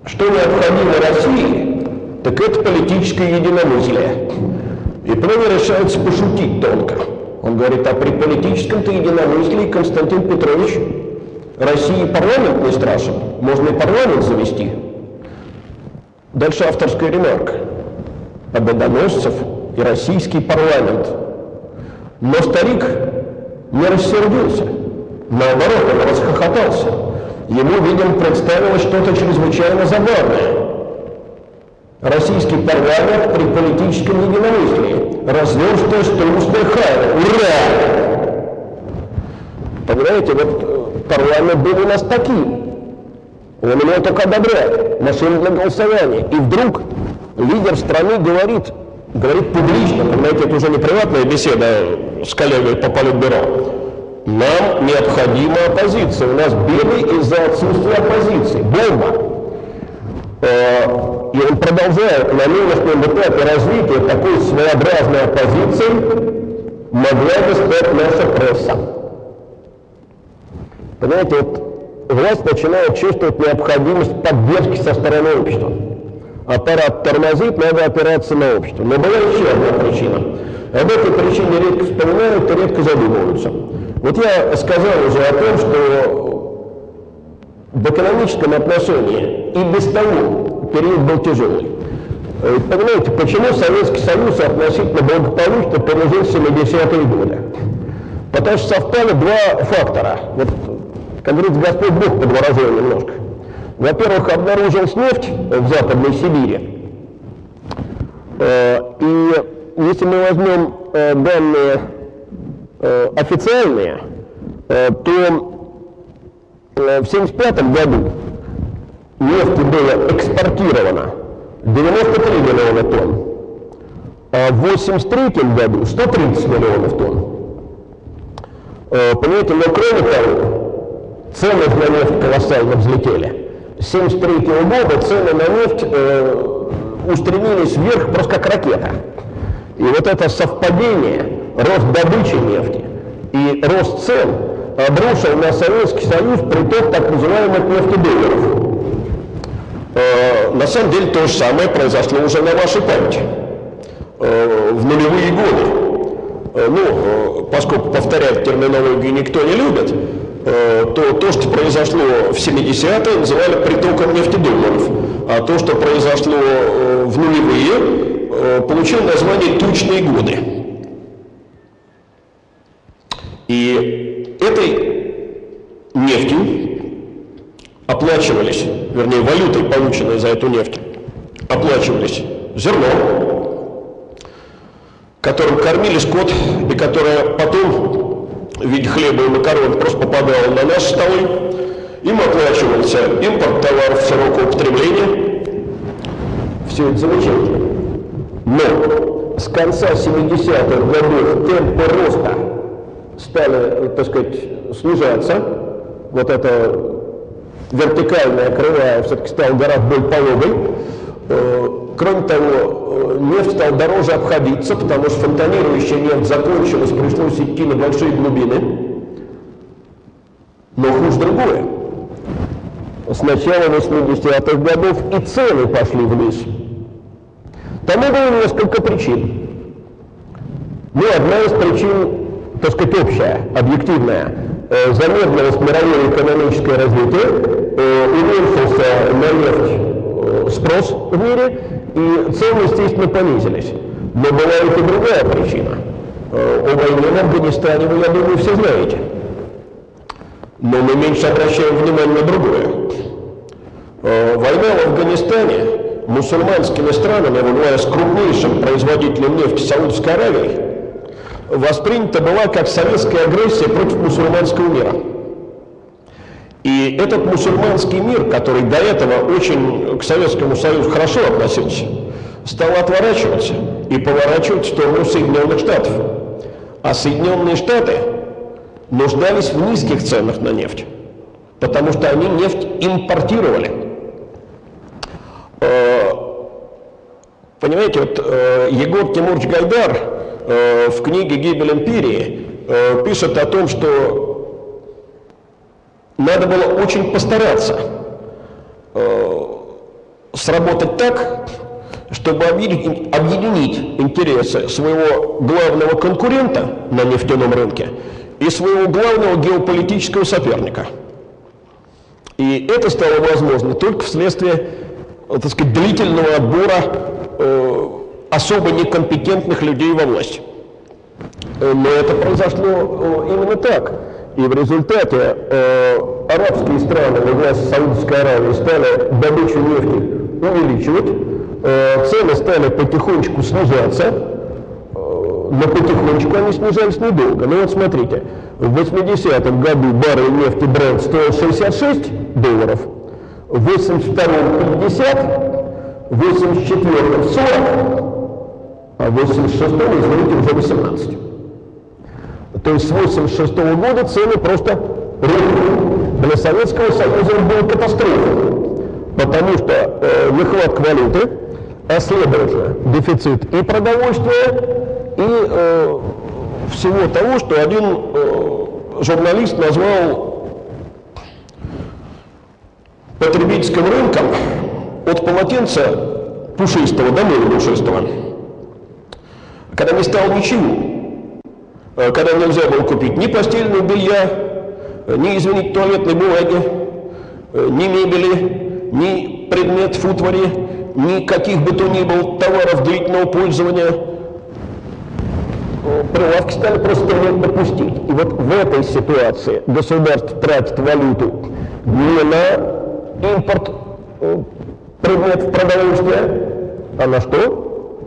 что необходимо России, так это политическое единомыслие. И Плевер решается пошутить тонко. Он говорит, а при политическом-то единомыслии Константин Петрович России парламент не страшен, можно и парламент завести. Дальше авторская ремарка. Победоносцев и российский парламент. Но старик не рассердился, наоборот, он расхохотался. Ему, видимо, представилось что-то чрезвычайно забавное. Российский парламент при политическом единомыслии. Разверстая струнная хайра. Ура! Понимаете, вот э, парламент был у нас таким. Он его только одобряет. Машина для голосования. И вдруг лидер страны говорит, говорит публично, понимаете, это уже не приватная беседа с коллегой по политбюро, нам необходима оппозиция. У нас беды из-за отсутствия оппозиции. Бомба. Э, и он продолжает на нынешнем этапе развития такой своеобразной оппозиции могла бы стать наша пресса. Понимаете, вот власть начинает чувствовать необходимость поддержки со стороны общества. Аппарат тормозит, надо опираться на общество. Но была еще одна причина. Об этой причине редко вспоминают и редко задумываются. Вот я сказал уже о том, что в экономическом отношении и без того период был тяжелый. Э, понимаете, почему Советский Союз относительно благополучно пережил 70-е годы? Потому что совпали два фактора. Вот, как говорится, Господь Бог подворожил немножко. Во-первых, обнаружилась нефть в Западной Сибири. Э, и если мы возьмем э, данные э, официальные, то в 1975 году нефти было экспортировано 93 миллиона тонн, а в 1983 году 130 миллионов тонн. Понимаете, но кроме того, цены на нефть колоссально взлетели. С 1973 года цены на нефть э, устремились вверх просто как ракета. И вот это совпадение рост добычи нефти и рост цен обрушил на Советский Союз приток так называемых нефтедолларов. Э, на самом деле то же самое произошло уже на вашей памяти э, в нулевые годы. Э, ну, поскольку повторять терминологию никто не любит, то то, что произошло в 70-е, называли притоком нефтедолларов, а то, что произошло в нулевые, получило название «тучные годы». И этой нефтью оплачивались, вернее, валютой, полученной за эту нефть, оплачивались зерно, которым кормили скот, и которое потом в виде хлеба и макарон просто попадало на наши столы. Им оплачивался импорт товаров широкого потребления. Все это замечательно. Но с конца 70-х годов темпы роста стали, так сказать, снижаться. Вот это вертикальная кривая все-таки стала гораздо более пологой. Кроме того, э, нефть стала дороже обходиться, потому что фонтанирующая нефть закончилась, пришлось идти на большие глубины. Но хуже другое. С начала 80-х годов и цены пошли вниз. Тому было несколько причин. Ну, одна из причин, так сказать, общая, объективная. Э, замедлилось мировое экономическое развитие, Э, уменьшился на нефть спрос в мире, и цены, естественно, понизились. Но была и другая причина. Э, о войне в Афганистане вы, я думаю, все знаете. Но мы меньше обращаем внимание на другое. Война в Афганистане мусульманскими странами, во с крупнейшим производителем нефти Саудовской Аравией, воспринята была как советская агрессия против мусульманского мира. И этот мусульманский мир, который до этого очень к Советскому Союзу хорошо относился, стал отворачиваться и поворачивать в сторону Соединенных Штатов. А Соединенные Штаты нуждались в низких ценах на нефть, потому что они нефть импортировали. Э, понимаете, вот э, Егор Тимурович Гайдар э, в книге «Гибель империи» пишет о том, что надо было очень постараться э, сработать так, чтобы объединить, интересы своего главного конкурента на нефтяном рынке и своего главного геополитического соперника. И это стало возможно только вследствие, так сказать, длительного отбора э, особо некомпетентных людей во власть. Э, но это произошло э, именно так. И в результате э, арабские страны во главе Саудовской Аравии стали добычу нефти увеличивать, э, цены стали потихонечку снижаться, э, но потихонечку они снижались недолго. Ну вот смотрите, в 80-м году баррель нефти Brent стоил 66 долларов, в 82-м 50, в 84-м 40, а в 86-м, извините, уже 18. То есть с 1986 -го года цены просто. Для Советского Союза был катастрофа, потому что э, нехватка валюты, а следовательно дефицит и продовольствия, и э, всего того, что один э, журналист назвал потребительским рынком от полотенца пушистого до мыла пушистого. Когда не стало ничего, когда нельзя было купить ни постельного белья, э, ни, извините, туалетной бумаги, э, ни мебели, ни предметов утвари, ни каких бы то ни было товаров длительного пользования. Прилавки стали просто допустить. И вот в этой ситуации государство тратит валюту не на импорт предметов продовольствия, а на что?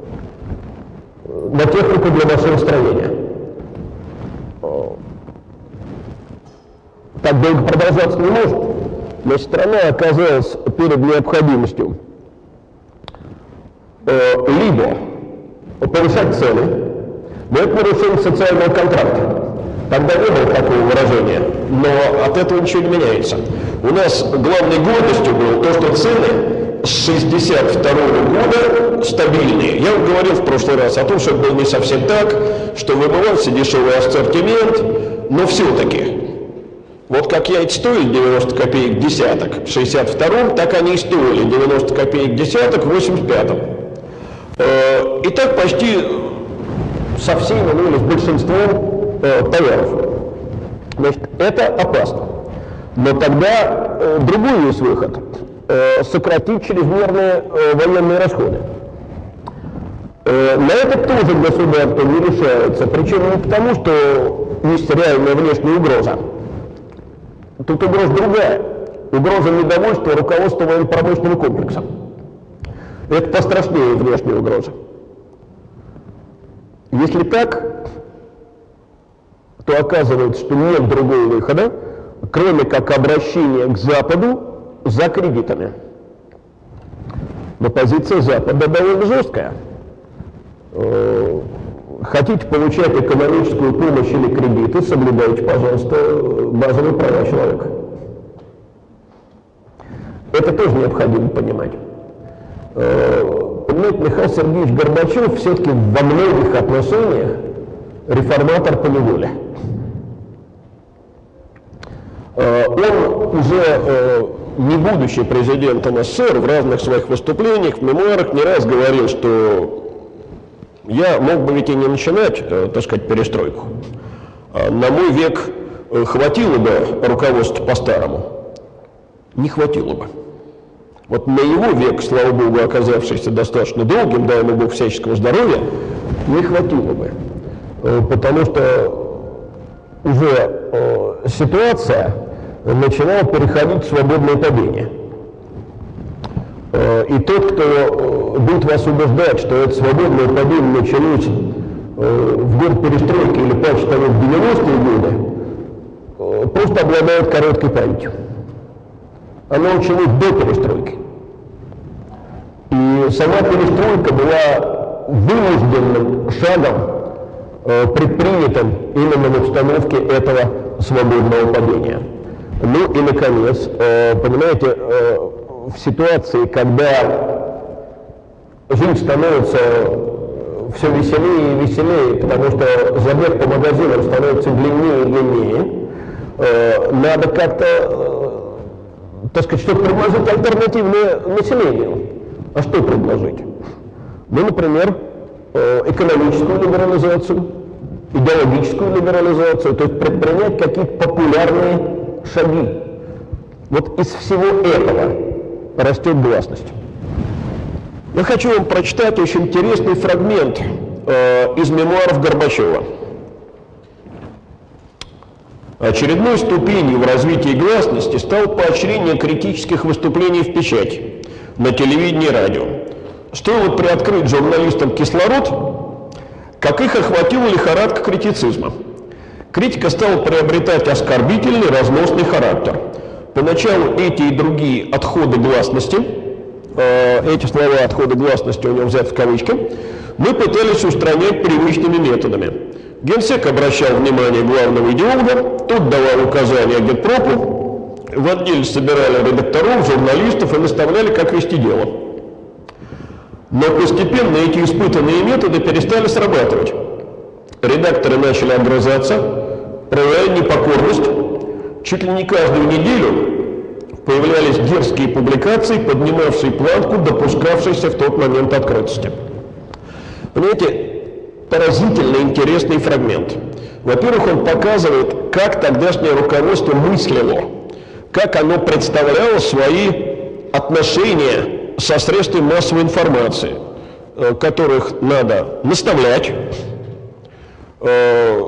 На технику для машиностроения. Так долго продолжаться не может. Значит, страна оказалась перед необходимостью э, либо повышать цены, но это нарушение социального контракта. Тогда не было такого выражения, но от этого ничего не меняется. У нас главной гордостью было то, что цены с 62 года стабильные. Я вам говорил в прошлый раз о том, что это было не совсем так, что выбывался дешевый ассортимент, но все-таки Вот как яйца стоили 90 копеек десяток в 62-м, так они и стоили 90 копеек десяток в 85-м. Э, и так почти со всеми, ну или с большинством э, товаров. Значит, это опасно. Но тогда э, другой есть выход. Сократить чрезмерные военные расходы. На это тоже государство не решается. Причем не потому, что есть реальная внешняя угроза. Тут угроза другая. Угроза недовольства руководства военно-промышленным комплексом. Это пострашнее внешней угрозы. Если так, то оказывается, что нет другого выхода, кроме как обращения к Западу за кредитами. Но позиция Запада довольно жесткая. Хотите получать экономическую помощь или кредиты, соблюдайте, пожалуйста, базовые права человека. Это тоже необходимо понимать. Э, понимаете, Михаил Сергеевич Горбачев все-таки во многих отношениях реформатор по неволе. Э, он уже, э, не будучи президентом СССР, в разных своих выступлениях, в мемуарах не раз говорил, что я мог бы ведь и не начинать, э, так сказать, перестройку. А на мой век хватило бы руководства по-старому? Не хватило бы. Вот на его век, слава богу, оказавшийся достаточно долгим, дай ему Бог всяческого здоровья, не хватило бы. Потому что уже ситуация начинал переходить в свободное падение. Э, и тот, кто э, будет вас убеждать, что это свободное падение началось э, в год перестройки или паче того в 90-е годы, просто обладает короткой памятью. Оно началось до перестройки. И сама перестройка была вынужденным шагом, предпринятым именно в обстановке этого свободного падения. Ну и, наконец, э, понимаете, э, в ситуации, когда жизнь становится все веселее и веселее, потому что забег по магазинам становится длиннее и длиннее, э, надо как-то, так сказать, что предложить альтернативное населению. А что предложить? Ну, например, экономическую либерализацию, идеологическую либерализацию, то есть предпринять какие-то популярные шаги. Вот из всего этого растет гласность. Я хочу вам прочитать очень интересный фрагмент э, из мемуаров Горбачева. Очередной ступенью в развитии гласности стал поощрение критических выступлений в печати, на телевидении и радио. Стоило приоткрыть журналистам кислород, как их охватила лихорадка критицизма – Критика стала приобретать оскорбительный, разносный характер. Поначалу эти и другие отходы гласности, э, эти слова отходы гласности у него взяты в кавычки, мы пытались устранять привычными методами. Генсек обращал внимание главного идеолога, тот давал указания генпропу, в отделе собирали редакторов, журналистов и наставляли, как вести дело. Но постепенно эти испытанные методы перестали срабатывать. Редакторы начали огрызаться, проявляя непокорность, чуть ли не каждую неделю появлялись дерзкие публикации, поднимавшие планку, допускавшиеся в тот момент открытости. Понимаете, поразительно интересный фрагмент. Во-первых, он показывает, как тогдашнее руководство мыслило, как оно представляло свои отношения со средствами массовой информации, э, которых надо наставлять, э,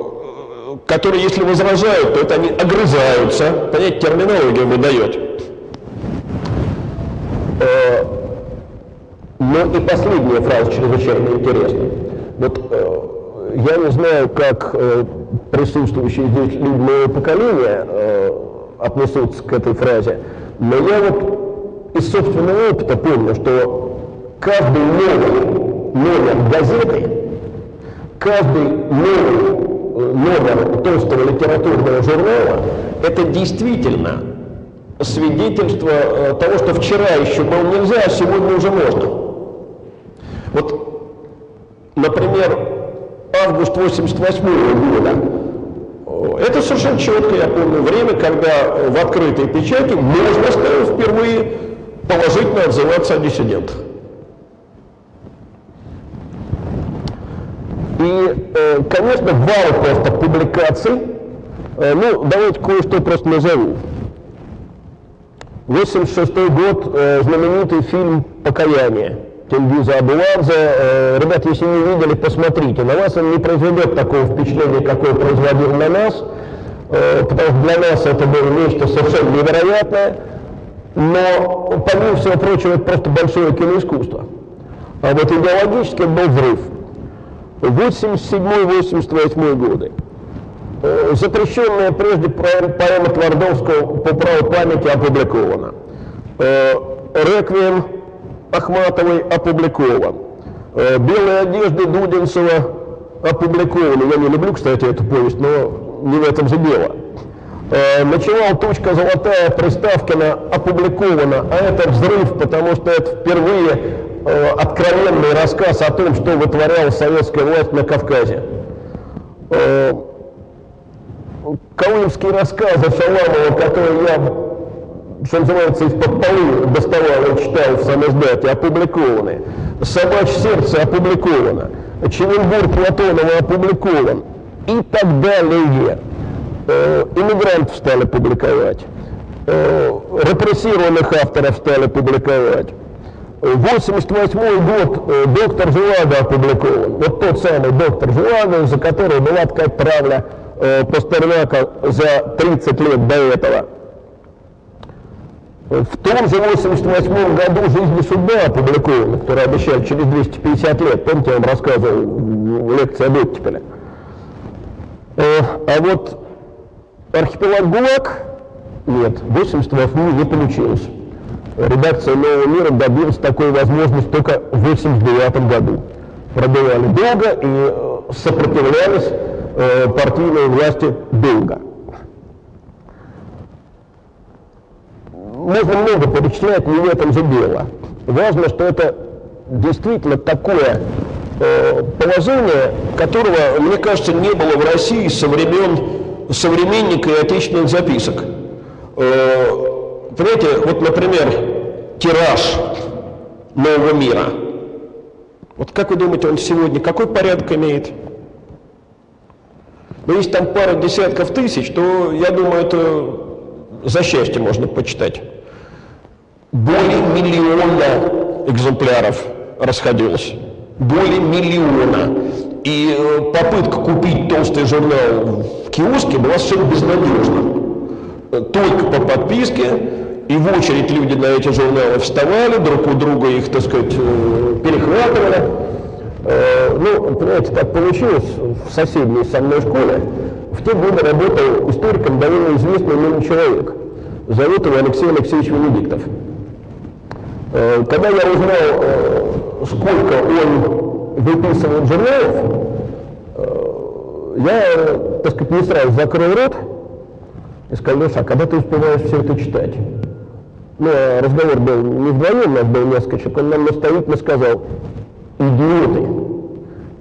которые, если возражают, то это они огрызаются. Понять, терминология выдает. Э, но и последняя фраза чрезвычайно интересна. Вот э, я не знаю, как э, присутствующие здесь люди моего поколения отнесутся к этой фразе, но я вот из собственного опыта помню, что каждый новый номер газеты, каждый новый номер толстого литературного журнала, это действительно свидетельство э, того, что вчера еще было нельзя, а сегодня уже можно. Вот, например, август 88 года, Это совершенно четко, я помню, время, когда в открытой печати можно стало впервые положительно отзываться о диссидентах. И, э, конечно, вал просто публикаций. Э, ну, давайте кое-что просто назову. 86 год, э, знаменитый фильм «Покаяние». Тельвиза Абуладзе. Ребят, если не видели, посмотрите. На вас он не произведет такого впечатления, какое производил на нас, потому что для нас это было нечто совершенно невероятное. Но, помимо всего прочего, это просто большое киноискусство. А вот идеологически был взрыв. 87-88 годы. Э, запрещенная прежде поэма Твардовского по праву памяти опубликована. Э, Реквием Ахматовой опубликован. Э, Белые одежды Дудинцева опубликованы. Я не люблю, кстати, эту повесть, но не в этом же дело. Начинал «Тучка золотая» Приставкина опубликована, а это взрыв, потому что это впервые откровенный рассказ о том, что вытворяла советская власть на Кавказе. Э, Калмыкские рассказы Шаламова, которые я, что называется, из-под полы доставал и читал в самоиздате, опубликованы. «Собачье сердце» опубликовано. «Чевенбур» Платонова опубликован. И так далее. Э, иммигрантов стали публиковать. Репрессированных авторов стали публиковать. 88 год э, доктор Желада опубликован. Вот тот самый доктор Желада, за который была такая травля э, Пастернака за 30 лет до этого. В том же 88 году «Жизнь и судьба» опубликована, которую обещали через 250 лет. Помните, я вам рассказывал лекции об оттепеле. Э, а вот архипелаг ГУЛАГ, нет, в 88 не получилось редакция «Нового мира» добилась такой возможности только в 1989 году. Пробивали долго и э, сопротивлялись э, партийной власти долго. Можно много перечислять, не в этом же дело. Важно, что это действительно такое э, положение, которого, мне кажется, не было в России со времен современника и отечественных записок. Э, Понимаете, вот, например, тираж нового мира. Вот как вы думаете, он сегодня какой порядок имеет? Ну, если там пара десятков тысяч, то, я думаю, это за счастье можно почитать. Более миллиона экземпляров расходилось. Более миллиона. И э, попытка купить толстый журнал в киоске была совершенно безнадежна. Только по подписке и в очередь люди на эти журналы вставали, друг у друга их, так сказать, э, перехватывали. Э, ну, понимаете, так получилось в соседней со мной школе. В те годы работал историком довольно известный мне человек. Зовут его Алексей Алексеевич Венедиктов. Э, когда я узнал, сколько он выписывает журналов, я, так сказать, не сразу закрыл рот и сказал, Леша, а когда ты успеваешь все это читать? ну, а разговор был не вдвоем, нас был несколько человек, он нам наставительно сказал, идиоты,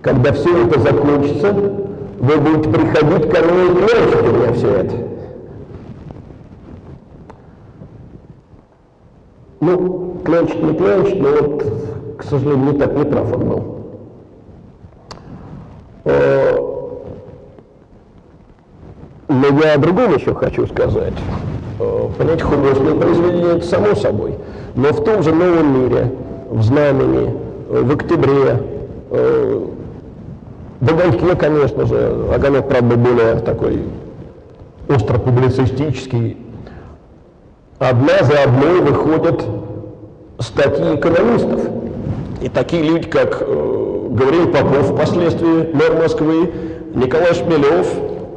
когда все это закончится, вы будете приходить ко мне и у меня все это. Ну, клянчить не клянчить, но вот, к сожалению, не так, не прав он был. Э, но я о другом еще хочу сказать. Э, понять художественное произведение, это само собой. Но в том же новом мире, в знамени, в октябре, э, в огоньке, конечно же, огонек, правда, более такой остро-публицистический, одна за одной выходят статьи экономистов. И такие люди, как э, Гавриил Попов, впоследствии мэр Москвы, Николай Шмелев,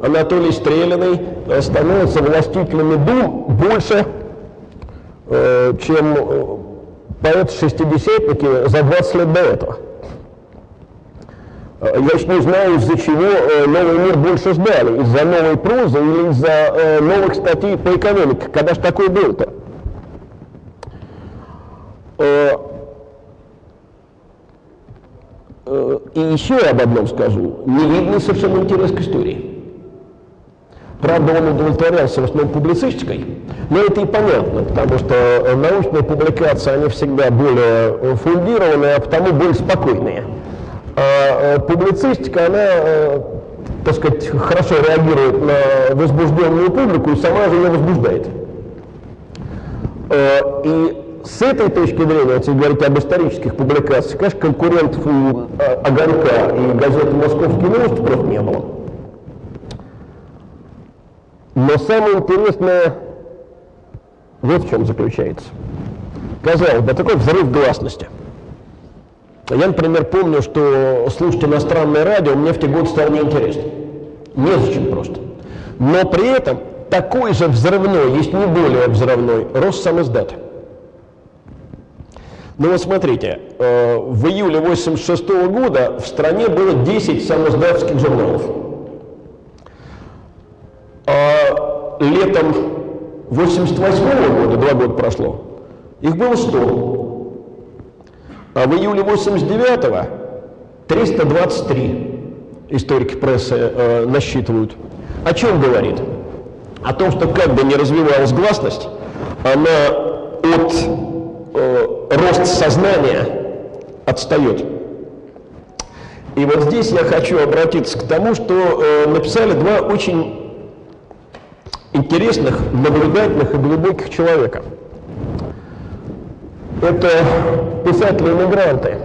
Анатолий Стреляный становятся властителями дум больше, э, чем э, поэт-шестидесятники за 20 лет до этого. Э, я еще не знаю, из-за чего новый мир больше ждали, из-за новой прозы или из-за новых статей по экономике. Когда же такое было-то? И еще об одном скажу. Не видно совершенно интерес к истории. Правда, он удовлетворялся в основном публицистикой, но это и понятно, потому что научные публикации, они всегда более фундированные, а потому более спокойные. А публицистика, она, так сказать, хорошо реагирует на возбужденную публику и сама же ее возбуждает. И с этой точки зрения, если говорить об исторических публикациях, конечно, конкурентов у «Огонька» и газеты «Московские новости» просто не было. Но самое интересное вот в чем заключается. Казалось бы, такой взрыв гласности. Я, например, помню, что слушать иностранное радио мне в те годы стало неинтересно. Незачем просто. Но при этом такой же взрывной, есть не более взрывной, рост сам издата. Ну вот смотрите, э, в июле 1986 года в стране было 10 самоздатских журналов. А летом 88 года, два года прошло, их было 100. А в июле 89-го 323 историки прессы э, насчитывают. О чем говорит? О том, что как бы не развивалась гласность, она от э, роста сознания отстает. И вот здесь я хочу обратиться к тому, что э, написали два очень интересных, наблюдательных и глубоких человека. Это писатели-иммигранты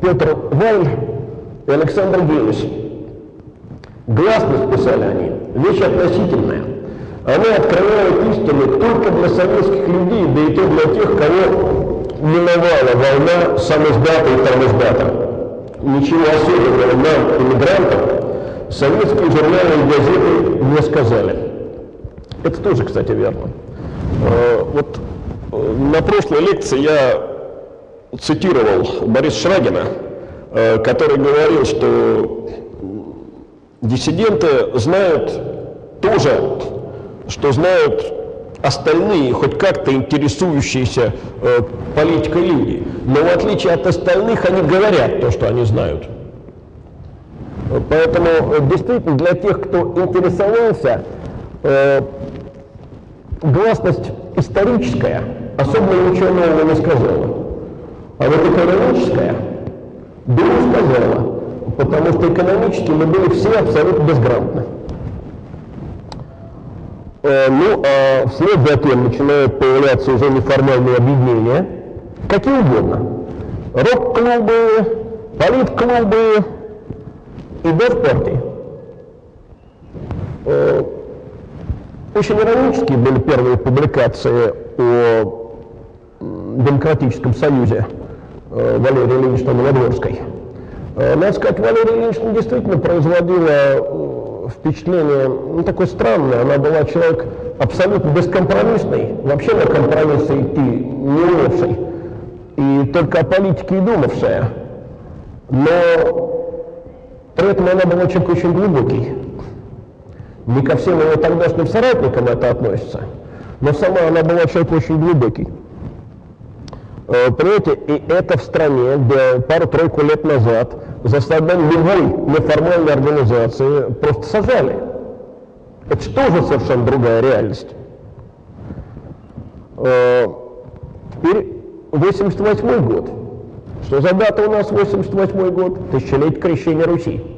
Петр Вайль и Александр Гелис. Гласность писали они, вещь относительная. Они открывают истину только для советских людей, да и то для тех, кого миновала волна самоздата и самоздата. Ничего особенного нам, иммигрантам, советские журналы и газеты не сказали. Это тоже, кстати, верно. Э, вот э, на прошлой лекции я цитировал Бориса Шрагина, э, который говорил, что диссиденты знают тоже, что знают остальные, хоть как-то интересующиеся политикой люди. Но в отличие от остальных, они говорят то, что они знают. Поэтому действительно для тех, кто интересовался э, гласность историческая особо ничего нового не сказала. А вот экономическая, думаю, сказала, потому что экономически мы были все абсолютно безграмотны. Э, ну, а вслед за тем начинают появляться уже неформальные объединения, какие угодно. Рок-клубы, политклубы и даже партии. Э, очень иронические были первые публикации о Демократическом союзе э, Валерии Ильиничны Новодворской. Э, надо сказать, Валерия Ильинична действительно производила э, впечатление ну, такое странное. Она была человек абсолютно бескомпромиссный, вообще на компромиссы идти не умевший, и только о политике и думавшая. Но при этом она была человек очень глубокий. Не ко всем его тогдашним соратникам это относится, но сама она была человек очень глубокий. Э, понимаете, и это в стране, где пару-тройку лет назад за создание любой неформальной организации просто сажали. Это же тоже совершенно другая реальность. Э, теперь 88 год. Что за дата у нас 88 год? Тысячелетие крещения Руси.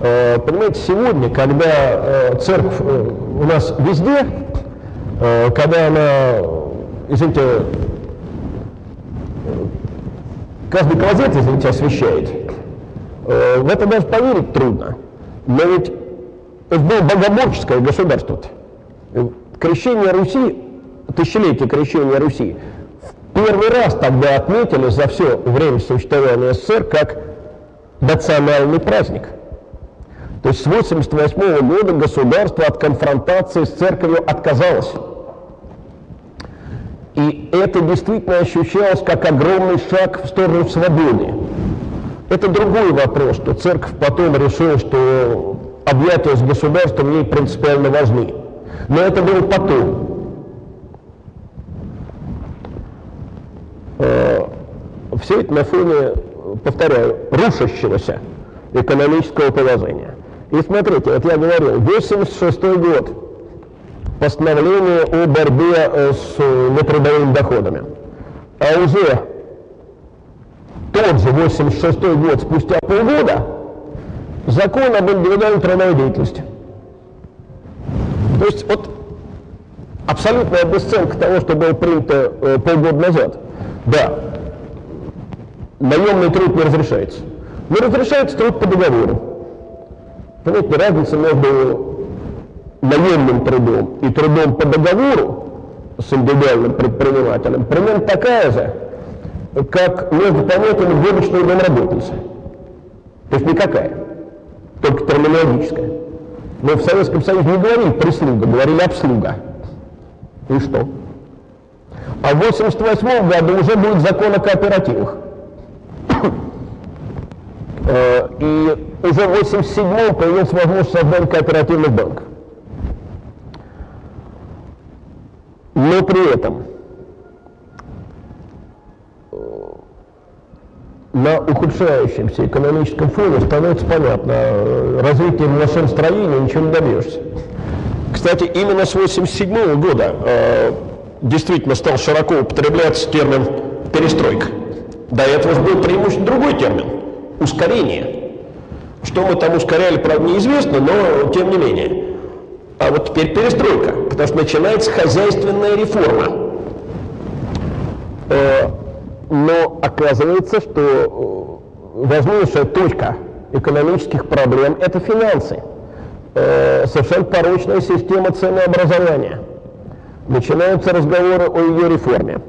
Э, понимаете, сегодня, когда э, церковь э, у нас везде, когда она, извините, каждый клозет, извините, освещает, в это даже поверить трудно. Но ведь это было богоморческое государство. Крещение Руси, тысячелетие крещения Руси, в первый раз тогда отметили за все время существования СССР как национальный праздник – то есть с 1988 года государство от конфронтации с церковью отказалось. И это действительно ощущалось как огромный шаг в сторону свободы. Это другой вопрос, что церковь потом решила, что объятия с государством ей принципиально важны. Но это было потом. Э, Все это на фоне, повторяю, рушащегося экономического положения. И смотрите, вот я говорил, 86 год, постановление о борьбе э, с э, нетрудовыми доходами. А уже тот же 86 год, спустя полгода, закон об индивидуальной трудовой деятельности. То есть вот абсолютная обесценка того, что было принято э, полгода назад. Да, наемный труд не разрешается. Но разрешается труд по договору. Понимаете, разница между наемным трудом и трудом по договору с индивидуальным предпринимателем примерно такая же, как между понятиями и домработницы. То есть никакая, только терминологическая. Мы в Советском Союзе не говорили прислуга, говорили обслуга. И что? А в 1988 году уже будет закон о кооперативах. Э, и уже в 1987 появилась возможность создания кооперативных банков. Но при этом э, на ухудшающемся экономическом фоне становится понятно, э, развитием машиностроения ничего не добьешься. Кстати, именно с 1987 года э, действительно стал широко употребляться термин «перестройка». До этого был преимущественно другой термин – ускорение. Что мы там ускоряли, правда, неизвестно, но тем не менее. А вот теперь перестройка, потому что начинается хозяйственная реформа. Э, но оказывается, что э, важнейшая точка экономических проблем – это финансы. Э, совершенно порочная система ценообразования. Начинаются разговоры о ее реформе.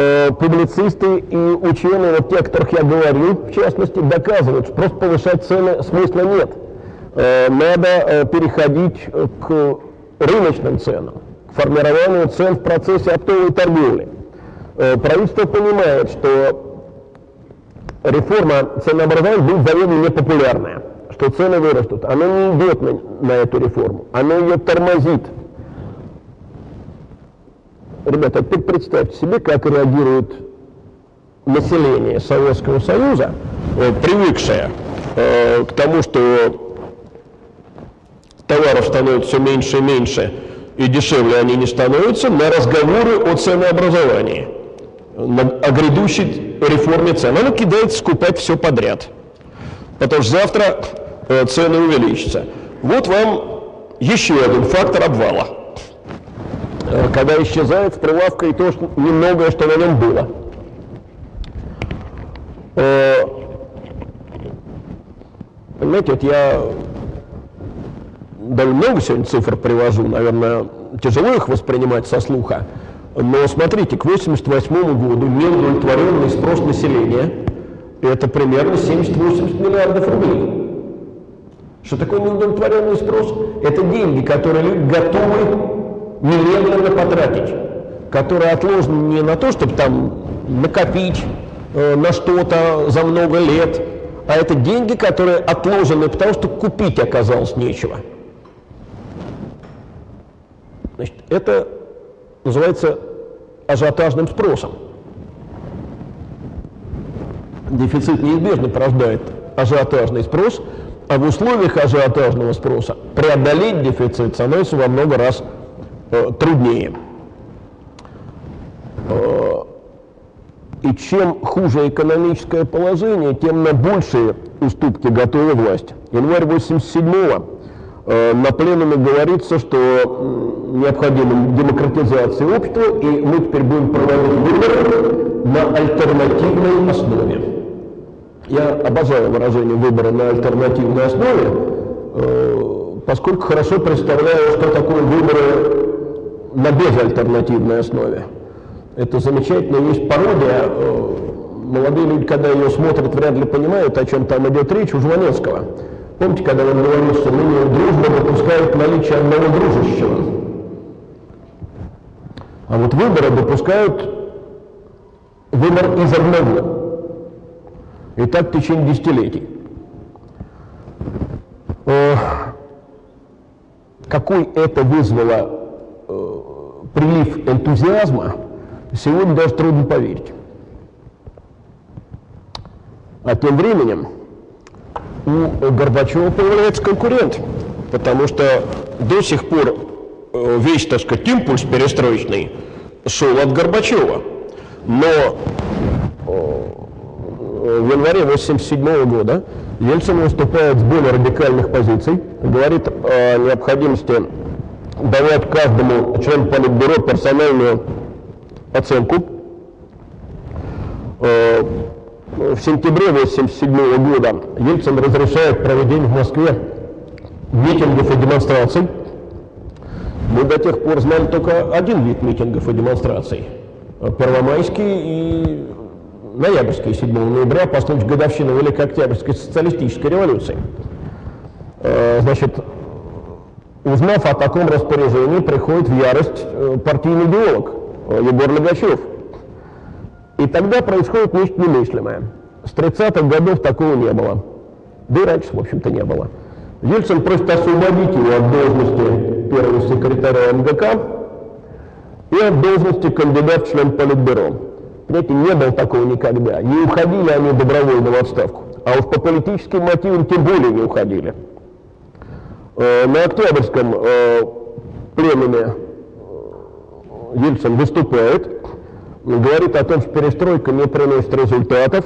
Э, публицисты и ученые, вот те, о которых я говорил, в частности, доказывают, что просто повышать цены смысла нет. Э, надо переходить к рыночным ценам, к формированию цен в процессе оптовой торговли. Правительство понимает, что реформа ценообразования будет заведомо непопулярная что цены вырастут, оно не идет на, на эту реформу, оно ее тормозит. Ребята, теперь представьте себе, как реагирует население Советского Союза, э, привыкшее э, к тому, что товаров становится все меньше и меньше, и дешевле они не становятся, на разговоры о ценообразовании, на, о грядущей реформе цен. Оно кидается скупать все подряд. Потому что завтра Э, цены увеличатся. Вот вам еще один фактор обвала. Э, когда исчезает с прилавка и то, что немногое, что на нем было. Э, понимаете, вот я довольно много сегодня цифр привожу, наверное, тяжело их воспринимать со слуха, но смотрите, к 1988 году неудовлетворенный спрос населения – это примерно 70-80 миллиардов рублей. Что такое неудовлетворенный спрос? Это деньги, которые люди готовы немедленно потратить, которые отложены не на то, чтобы там накопить э, на что-то за много лет, а это деньги, которые отложены, потому что купить оказалось нечего. Значит, это называется ажиотажным спросом. Дефицит неизбежно порождает ажиотажный спрос – а в условиях ажиотажного спроса преодолеть дефицит становится во много раз труднее. Э, и чем хуже экономическое положение, тем на большие уступки готова власть. Январь 87-го э, на пленуме говорится, что э, необходима демократизация общества, и мы теперь будем проводить выборы на альтернативной основе. Я обожаю выражение выбора на альтернативной основе, э, поскольку хорошо представляю, что такое выборы на безальтернативной основе. Это замечательная есть пародия. Э, молодые люди, когда ее смотрят, вряд ли понимают, о чем там идет речь, у Жванецкого. Помните, когда он говорил, что ныне дружба допускает наличие одного дружащего? А вот выборы допускают выбор из одного. И так в течение десятилетий. Э, какой это вызвало прилив энтузиазма, сегодня даже трудно поверить. А тем временем у Горбачева появляется конкурент, потому что до сих пор э, весь, так сказать, импульс перестроечный шел от Горбачева. Но в январе 1987 года Ельцин выступает с более радикальных позиций, говорит о необходимости давать каждому члену Политбюро персональную оценку. Э, в сентябре 1987 года Ельцин разрешает проведение в Москве митингов и демонстраций. Мы до тех пор знали только один вид митингов и демонстраций. Первомайский и ноябрьский 7 ноября по случаю годовщины Великой Октябрьской социалистической революции. Э, значит, узнав о таком распоряжении, приходит в ярость э, партийный идеолог э, Егор Логачев. И тогда происходит нечто немыслимое. С 30-х годов такого не было. Да и раньше, в общем-то, не было. Ельцин просит освободить его от должности первого секретаря МГК и от должности кандидата в член Политбюро. Понимаете, не было такого никогда. Не уходили они добровольно в отставку. А уж по политическим мотивам тем более не уходили. Э, на Октябрьском э, пленуме э, Ельцин выступает, говорит о том, что перестройка не приносит результатов.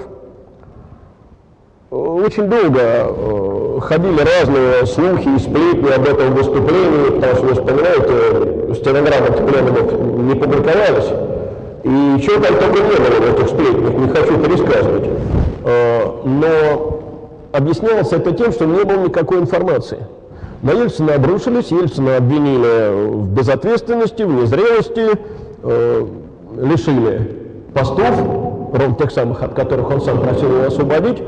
Очень долго ходили разные слухи и сплетни об этом выступлении, потому что, вы вспоминаете, стенограммы пленумов не публиковались. И чего там только не было в этих сплетнях, не хочу пересказывать. Но объяснялось это тем, что не было никакой информации. На Ельцина обрушились, Ельцина обвинили в безответственности, в незрелости, э, лишили постов, ровно тех самых, от которых он сам просил его освободить,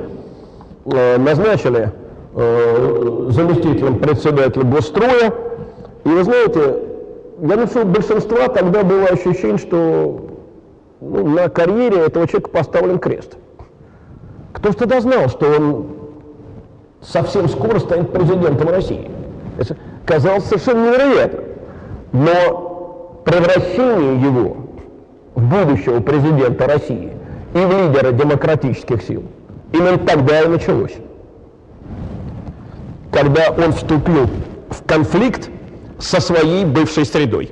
э, назначили э, заместителем председателя Госстроя. И вы знаете, я думаю, что у большинства тогда было ощущение, что ну, на карьере этого человека поставлен крест. Кто же тогда знал, что он совсем скоро станет президентом России? Это казалось совершенно невероятным. Но превращение его в будущего президента России и в лидера демократических сил именно тогда и началось. Когда он вступил в конфликт со своей бывшей средой.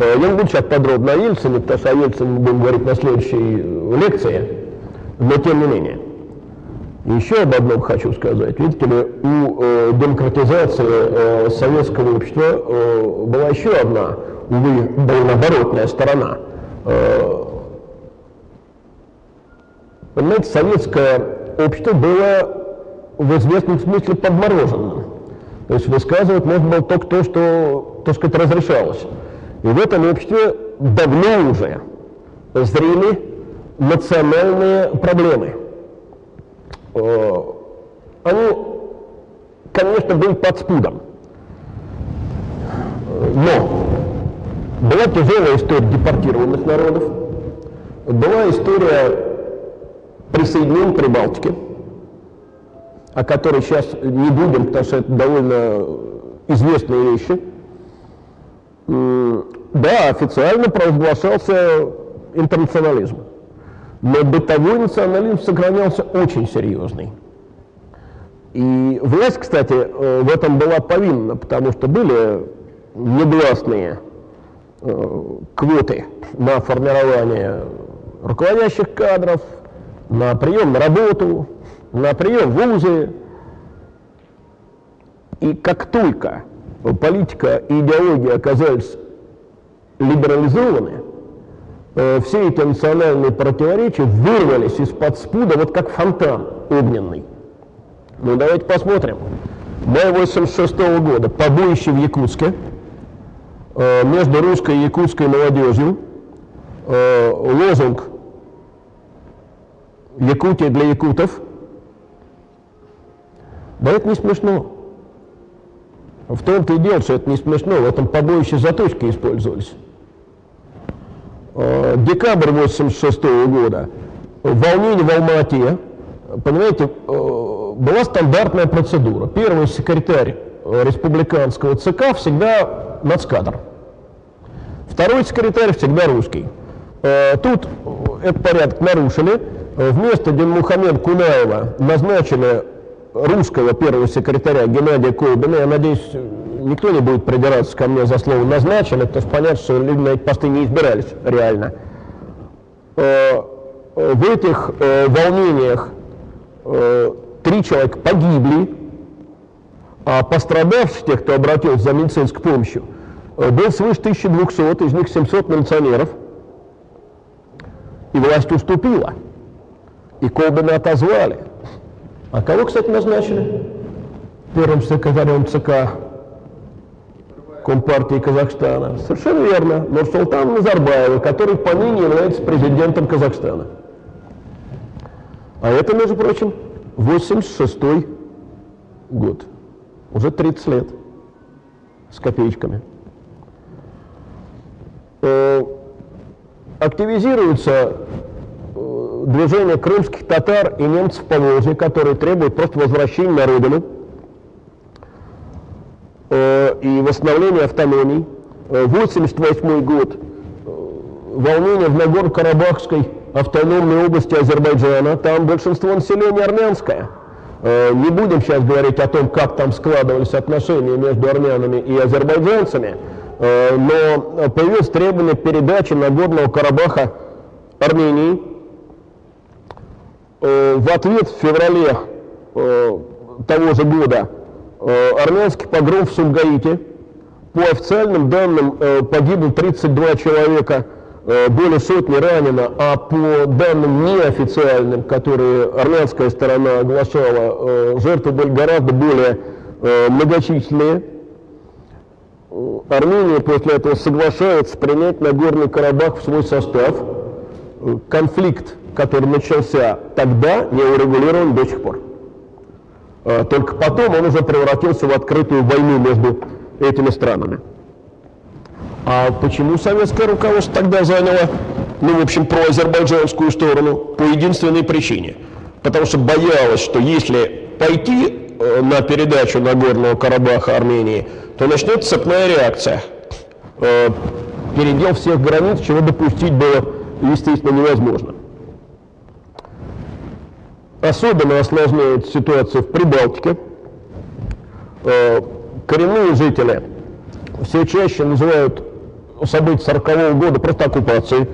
Э, я не буду сейчас подробно о Ельцине, потому что о Ельцине мы будем говорить на следующей лекции, но тем не менее. Еще об одном хочу сказать. Видите ли, у э, демократизации э, советского общества э, была еще одна, увы, наоборотная сторона. Э, понимаете, советское общество было в известном смысле подмороженным. То есть высказывать можно было только то, что, так сказать, разрешалось. И в этом обществе давно уже зрели национальные проблемы – Э, они, конечно, были под спудом. Но была тяжелая история депортированных народов, была история присоединения Прибалтики, о которой сейчас не будем, потому что это довольно известные вещи. Да, официально провозглашался интернационализм. Но бытовой национализм сохранялся очень серьезный. И власть, кстати, э, в этом была повинна, потому что были негласные э, квоты на формирование руководящих кадров, на прием на работу, на прием в вузы. И как только политика и идеология оказались либерализованы, все эти национальные противоречия вырвались из-под спуда, вот как фонтан огненный. Ну, давайте посмотрим. Май 86 -го года, побоище в Якутске, э, между русской и якутской молодежью, э, лозунг «Якутия для якутов». Да это не смешно. В том-то и дело, что это не смешно, в этом побоище заточки использовались. Э, декабрь 86 года, волнение в Алмате, понимаете, э, была стандартная процедура. Первый секретарь э, республиканского ЦК всегда нацкадр. Второй секретарь всегда русский. Тут этот порядок нарушили, Вместо Динмухамед Кунаева назначили русского первого секретаря Геннадия Колбина. Я надеюсь, никто не будет придираться ко мне за слово потому что понятно, что люди на эти посты не избирались реально. Э, в этих э, волнениях э, три человека погибли, а пострадавших, тех, кто обратился за медицинской помощью, был свыше 1200, из них 700 милиционеров. И власть уступила. И Колбина отозвали. А кого, кстати, назначили? Первым секретарем ЦК Компартии Казахстана. Совершенно верно. Нурсултан Назарбаева, который поныне является президентом Казахстана. А это, между прочим, 86 год. Уже 30 лет. С копеечками. Э, активизируется э, движение крымских татар и немцев по Волжье, которые требуют просто возвращения на родину э, и восстановления автономии. 1988 год. Волнение в Нагорно-Карабахской автономной области Азербайджана. Там большинство населения армянское. Не будем сейчас говорить о том, как там складывались отношения между армянами и азербайджанцами. Э, но появилось требование передачи Нагорного Карабаха Армении. Э, в ответ в феврале э, того же года армянский погром в Сумгаите. По официальным данным погибло 32 человека, более сотни ранено, а по данным неофициальным, которые армянская сторона оглашала, жертвы были гораздо более многочисленные. Армения после этого соглашается принять Нагорный Карабах в свой состав. Конфликт, который начался тогда, не урегулирован до сих пор. А, только потом он уже превратился в открытую войну между этими странами. А почему советское руководство тогда заняло, ну, в общем, проазербайджанскую сторону? По единственной причине. Потому что боялось, что если пойти э, на передачу Нагорного Карабаха Армении – то начнется цепная реакция. Э, передел всех границ, чего допустить было, естественно, невозможно. Особенно осложняет ситуацию в Прибалтике. Э, коренные жители все чаще называют события 40 -го года просто оккупацией.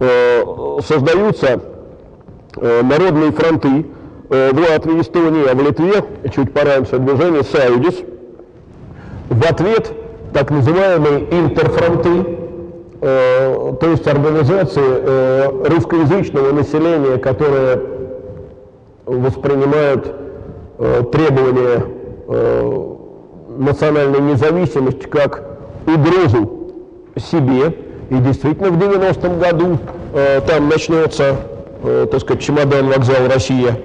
Э, создаются народные фронты, в Латвии, Эстонии, а в Литве, чуть пораньше, движение «Саудис», в ответ так называемые интерфронты, э, то есть организации э, русскоязычного населения, которые воспринимают э, требования э, национальной независимости как угрозу себе. И действительно в 90-м году э, там начнется, э, так сказать, чемодан вокзал Россия.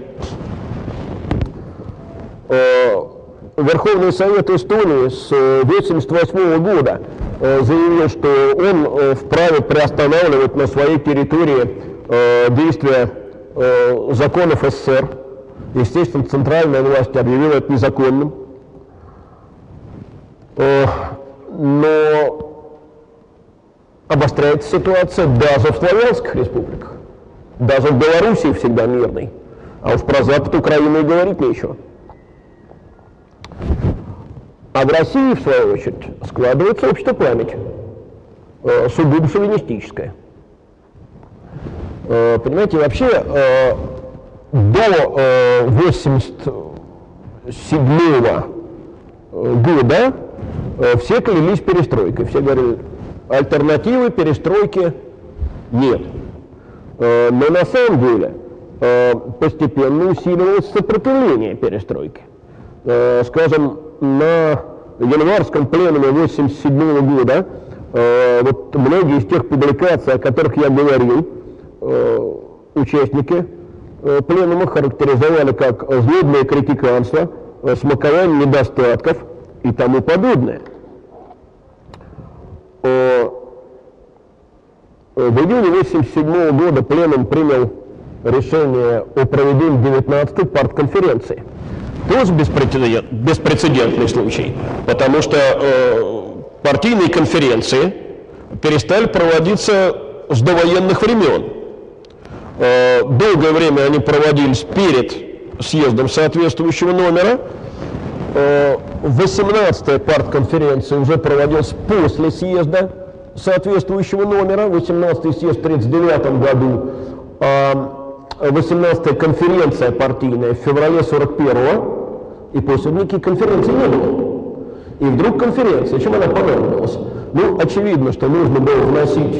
Э, Верховный Совет Эстонии с 1988 э, года э, заявил, что он э, вправе приостанавливать на своей территории действия законов СССР. Естественно, центральная власть объявила это незаконным. Но обостряется ситуация даже в славянских республиках. Даже в Белоруссии всегда мирный. А уж про Запад Украины и говорить нечего. А в России, в свою очередь, складывается общая память, э, сугубо шовинистическая. Э, понимаете, вообще э, до э, 87 года э, все клялись перестройкой. Все говорили, альтернативы перестройки нет. Э, но на самом деле э, постепенно усиливалось сопротивление перестройки. Э, скажем, на январском пленуме 1987 года э, вот многие из тех публикаций, о которых я говорил, э, участники э, пленума характеризовали как злобное критиканство, э, смакование недостатков и тому подобное. Э, в июне 1987 года пленум принял решение о проведении 19-й партконференции – тоже беспрецедент, беспрецедентный случай, потому что э, партийные конференции перестали проводиться с довоенных времен. Э, долгое время они проводились перед съездом соответствующего номера. 18-я партконференция уже проводилась после съезда соответствующего номера, 18-й съезд в 1939 году, 18-я а конференция партийная в феврале 41-го, и после некой конференции не было. И вдруг конференция, чем она понадобилась? Ну, очевидно, что нужно было вносить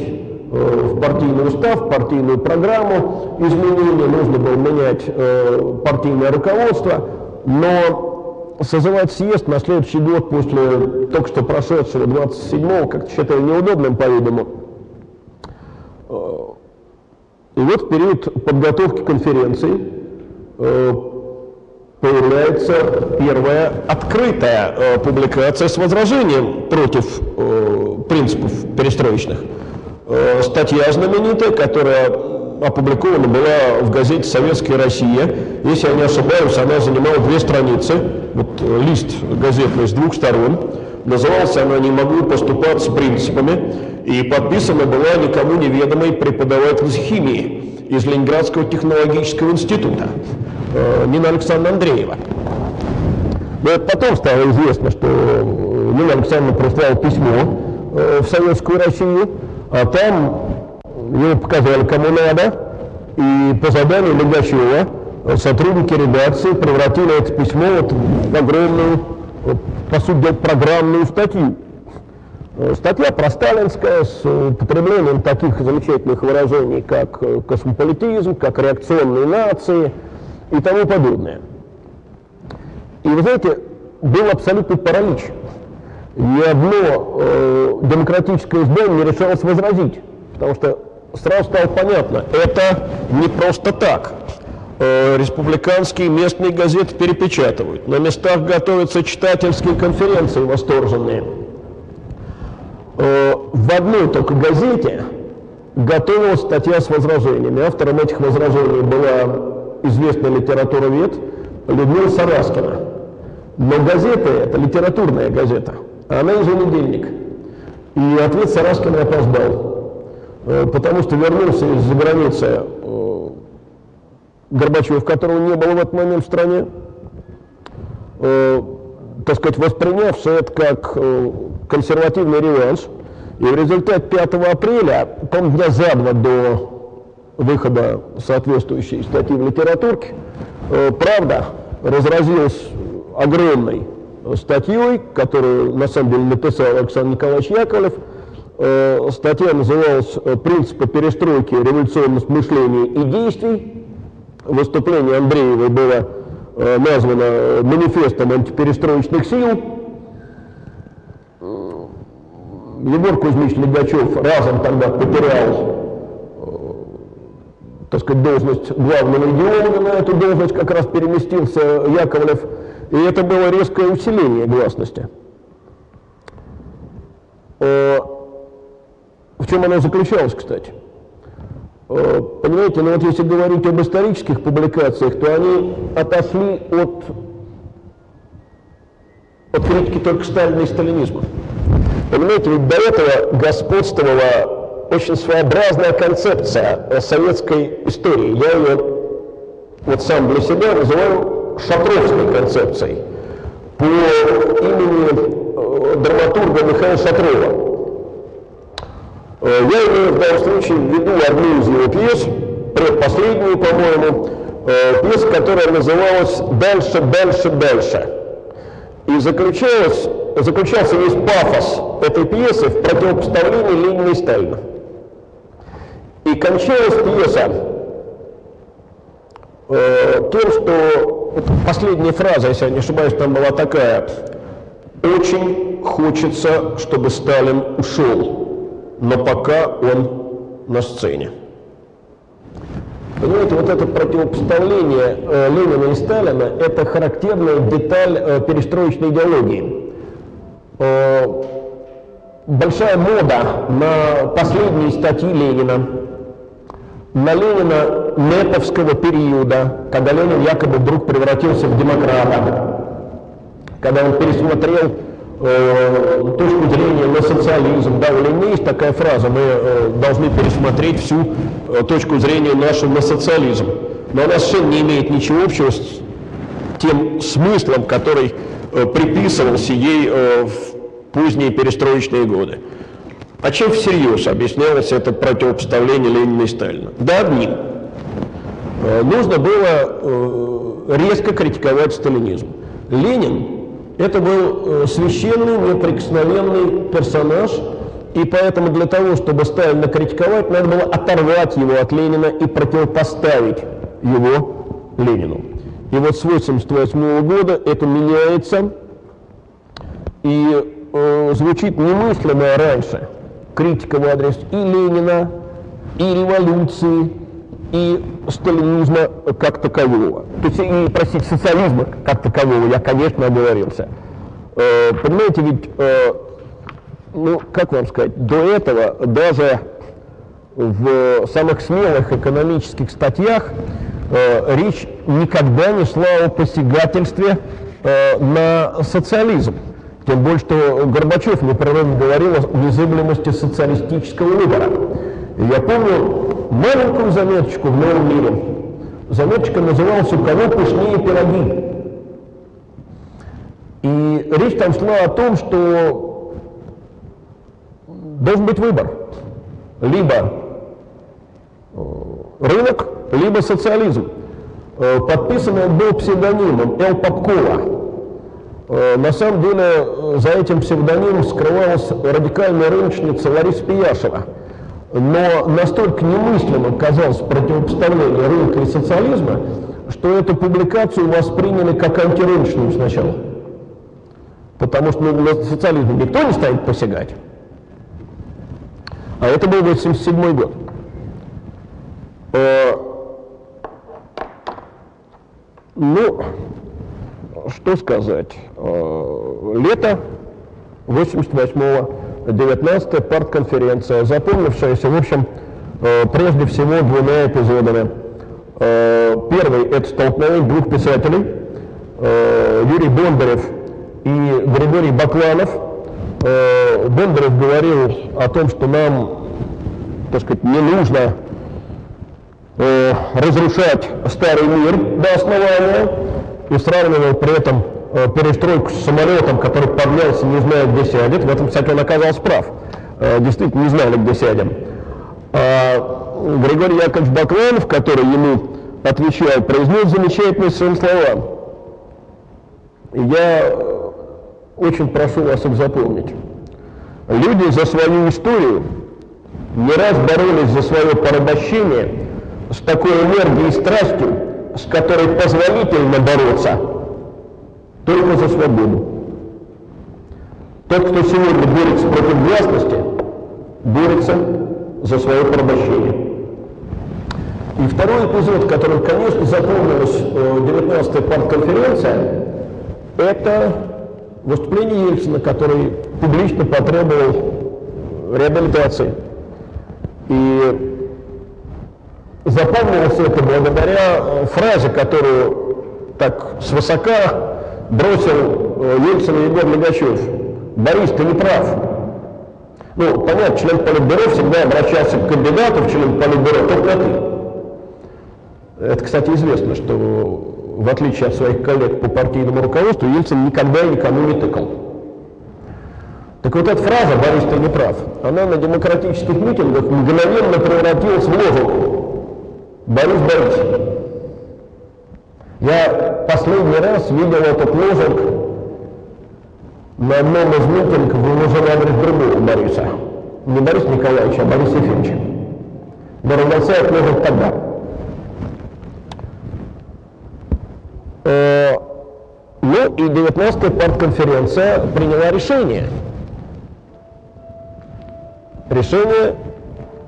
э, в партийный устав, партийную программу изменения, нужно было менять э, партийное руководство, но созывать съезд на следующий год после только что прошедшего 27-го, как-то считаю неудобным, по-видимому. И вот в период подготовки конференции э, появляется первая открытая э, публикация с возражением против э, принципов перестроечных. Статья знаменитая, которая опубликована была в газете «Советская Россия». Если я не ошибаюсь, она занимала две страницы, вот лист газетный с двух сторон. Называлась она «Не могу поступать с принципами» и подписана была никому неведомой преподавательницей химии из Ленинградского технологического института э, Нина Александровна Андреева. Но это потом стало известно, что Нина Александровна прислала письмо э, в Советскую Россию, а там его показали кому надо, и по заданию Легачева сотрудники редакции превратили это письмо вот в огромную, по сути программную статью. Э, статья просталинская с употреблением таких замечательных выражений, как э, космополитизм, как реакционные нации и тому подобное. И вы знаете, был абсолютный паралич. Ни одно э, демократическое издание не решалось возразить, потому что сразу стало понятно, это не просто так. Э, республиканские местные газеты перепечатывают, на местах готовятся читательские конференции восторженные – Э, в одной только газете готовилась статья с возражениями. Автором этих возражений была известная литературовед Людмила Сараскина. Но газета – это литературная газета, а она еженедельник. И ответ Сараскина опоздал, э, потому что вернулся из-за границы Горбачев, которого не было в этот момент в стране, так сказать, восприняв все это как консервативный реванш. И в результате 5 апреля, по дня за два до выхода соответствующей статьи в литературке, э, «Правда» разразилась огромной статьей, которую на самом деле написал Александр Николаевич Яковлев. Э, статья называлась «Принципы перестройки революционных мышления и действий». Выступление Андреевой было э, названо «Манифестом антиперестроечных сил». Егор Кузьмич Легачев разом тогда потерял э, так сказать, должность главного идеолога, на эту должность как раз переместился Яковлев, и это было резкое усиление гласности. Э, в чем оно заключалось, кстати? Э, понимаете, ну вот если говорить об исторических публикациях, то они отошли от, от критики только Сталина и сталинизма. Понимаете, ведь до этого господствовала очень своеобразная концепция советской истории. Я ее вот сам для себя называю шатровской концепцией по имени э, драматурга Михаила Шатрова. Э, я имею в данном случае в виду одну из его пьес, предпоследнюю, по-моему, э, пьесу, которая называлась «Дальше, дальше, дальше». И заключалась заключался весь пафос этой пьесы в противопоставлении Ленина и Сталина. И кончалась пьеса э, тем, что последняя фраза, если я не ошибаюсь, там была такая. Очень хочется, чтобы Сталин ушел, но пока он на сцене. Понимаете, вот это противопоставление э, Ленина и Сталина – это характерная деталь э, перестроечной идеологии. Э, большая мода на последние статьи Ленина, на Ленина неповского периода, когда Ленин якобы вдруг превратился в демократа, когда он пересмотрел э, точку зрения на социализм. Да, есть такая фраза, мы э, должны пересмотреть всю э, точку зрения нашу на социализм. Но она совершенно не имеет ничего общего с тем смыслом, который приписывался ей в поздние перестроечные годы. А чем всерьез объяснялось это противопоставление Ленина и Сталина? Да одним. Нужно было резко критиковать сталинизм. Ленин – это был э, священный, неприкосновенный персонаж, и поэтому для того, чтобы Сталина критиковать, надо было оторвать его от Ленина и противопоставить его Ленину. И вот с 1988 года это меняется, и э, звучит немыслимое раньше критика в адрес и Ленина, и революции, и сталинизма как такового. То есть, и, простите, социализма как такового, я, конечно, оговорился. Э, понимаете, ведь, э, ну, как вам сказать, до этого даже в самых смелых экономических статьях э, речь никогда не шла о посягательстве э, на социализм. Тем более, что Горбачев непрерывно говорил о незыблемости социалистического выбора. Я помню маленькую заметочку в «Новом мире». Заметочка называлась «У кого пышнее пироги?». И речь там шла о том, что должен быть выбор. Либо э, рынок, либо социализм. Э, подписан он был псевдонимом Эл Попкова. Э, на самом деле за этим псевдонимом скрывалась радикальная рыночница Лариса Пияшева. Но настолько немыслимым казалось противопоставление рынка и социализма, что эту публикацию восприняли как антирыночную сначала. Потому что ну, на социализм никто не станет посягать. А это был 87 год. Э, ну, что сказать. Э, лето 88-го, 19-я партконференция, запомнившаяся, в общем, э, прежде всего двумя эпизодами. Первый – это столкновение двух писателей, Юрий Бондарев и Григорий Бакланов. Бондарев говорил о том, что нам, так сказать, не нужно э, разрушать старый мир до основания и сравнивал при этом э, перестройку с самолетом, который поднялся, не зная, где сядет. В этом, кстати, он оказался прав. Э, действительно, не знали, где сядем. А Григорий Яковлевич Бакланов, который ему отвечал, произнес замечательные свои слова. Я э, очень прошу вас их запомнить. Люди за свою историю не раз боролись за свое порабощение с такой энергией и страстью, с которой позволительно бороться только за свободу. Тот, кто сегодня борется против властности, борется за свое порабощение. И второй эпизод, который, конечно, запомнилась 19-я э, партконференция, это выступление Ельцина, который публично потребовал реабилитации. И запомнилось это благодаря э, фразе, которую так свысока бросил э, Ельцин Егор Легачев. Борис, ты не прав. Ну, понятно, член Политбюро всегда обращался к кандидату в член Политбюро, только ты. Это, кстати, известно, что в отличие от своих коллег по партийному руководству, Ельцин никогда никому не тыкал. Так вот эта фраза «Борис, ты не прав», она на демократических митингах мгновенно превратилась в лозунг Борис Борисович, я последний раз видел этот лозунг на одном из митингов, выложен адрес другого Бориса. Не Бориса Николаевича, а Бориса Ефимовича. Дорогался этот лозунг тогда. Э, ну и 19-я партконференция приняла решение. Решение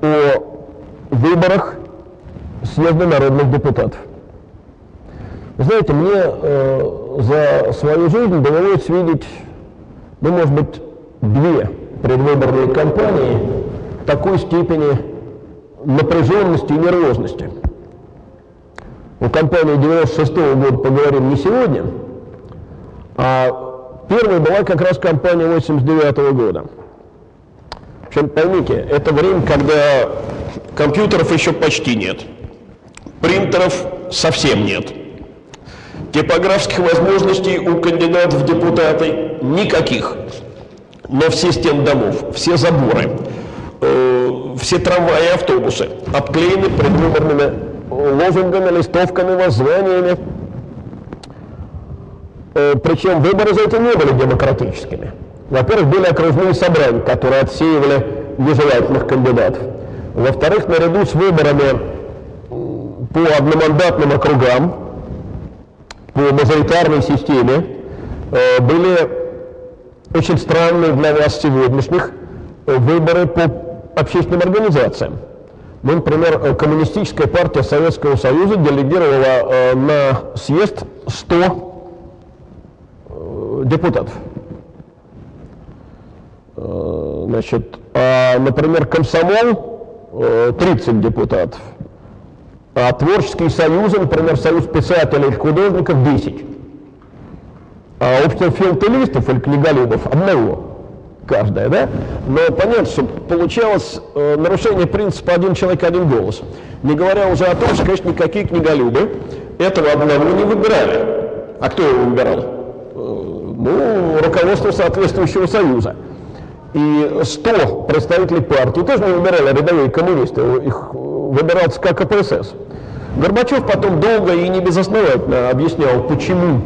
о выборах съезда народных депутатов. Знаете, мне э, за свою жизнь довелось видеть, ну, может быть, две предвыборные кампании такой степени напряженности и нервозности. О кампании 96 -го года поговорим не сегодня, а первой была как раз кампания 89 года. Причем, поймите, это время, когда компьютеров еще почти нет, принтеров совсем нет, типографских возможностей у кандидатов в депутаты никаких, но все стен домов, все заборы, э, все трамваи и автобусы обклеены предвыборными лозунгами, листовками, воззваниями. Э, причем выборы за это не были демократическими. Во-первых, были окружные собрания, которые отсеивали нежелательных кандидатов. Во-вторых, наряду с выборами по одномандатным округам, по мажоритарной системе, э, были очень странные для вас сегодняшних выборы по общественным организациям. Ну, например, э, Коммунистическая партия Советского Союза делегировала э, на съезд 100 э, депутатов. Э, значит, а, например, комсомол э, 30 депутатов, а творческие союзы, например, союз писателей и художников 10, а общество филателистов или книголюбов одного каждая, да? Но понятно, что получалось э, нарушение принципа «один человек, один голос». Не говоря уже о том, что, конечно, никакие книголюбы этого одного не выбирали. А кто его выбирал? Э, ну, руководство соответствующего союза. И 100 представителей партии тоже не выбирали рядовые коммунисты, их выбирал ЦК КПСС. Горбачев потом долго и не безосновательно объяснял, почему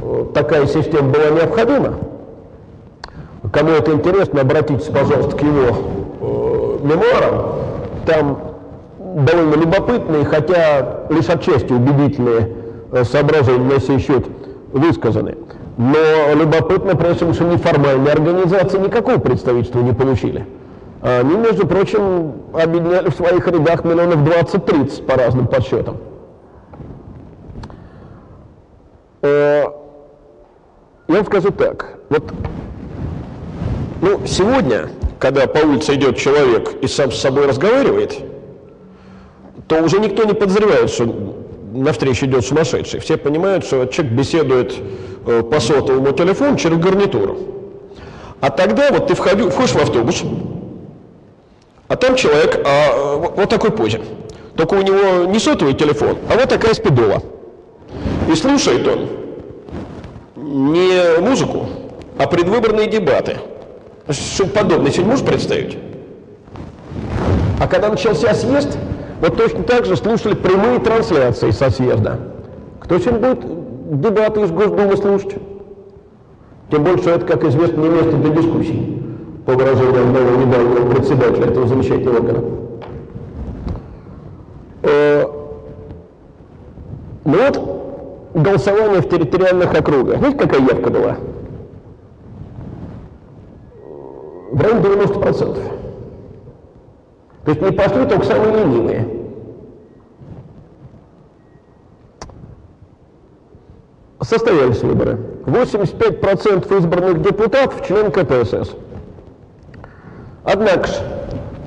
э, такая система была необходима. Кому это интересно, обратитесь, пожалуйста, к его э, мемуарам. Там довольно любопытные, хотя лишь отчасти убедительные э, соображения на сей счет высказаны. Но любопытно, прежде всего, что неформальные организации никакого представительства не получили. Они, между прочим, объединяли в своих рядах миллионов 20-30 по разным подсчетам. Э, я вам скажу так. Вот ну, сегодня, когда по улице идет человек и сам с собой разговаривает, то уже никто не подозревает, что навстречу идет сумасшедший. Все понимают, что человек беседует э, по сотовому телефону через гарнитуру. А тогда вот ты входи, входишь в автобус, а там человек а, вот такой позе. Только у него не сотовый телефон, а вот такая спидола. И слушает он не музыку, а предвыборные дебаты – что подобное себе можешь представить? А когда начался съезд, вот точно так же слушали прямые трансляции со съезда. Кто сегодня будет дебаты из Госдумы слушать? Тем более, что это, как известно, не место для дискуссий, по выражению одного недавнего председателя этого замечательного органа. Ну вот, голосование в территориальных округах. Знаете, какая явка была? в районе 90%. То есть не пошли только самые ленивые. Состоялись выборы. 85% избранных депутатов член КПСС. Однако же,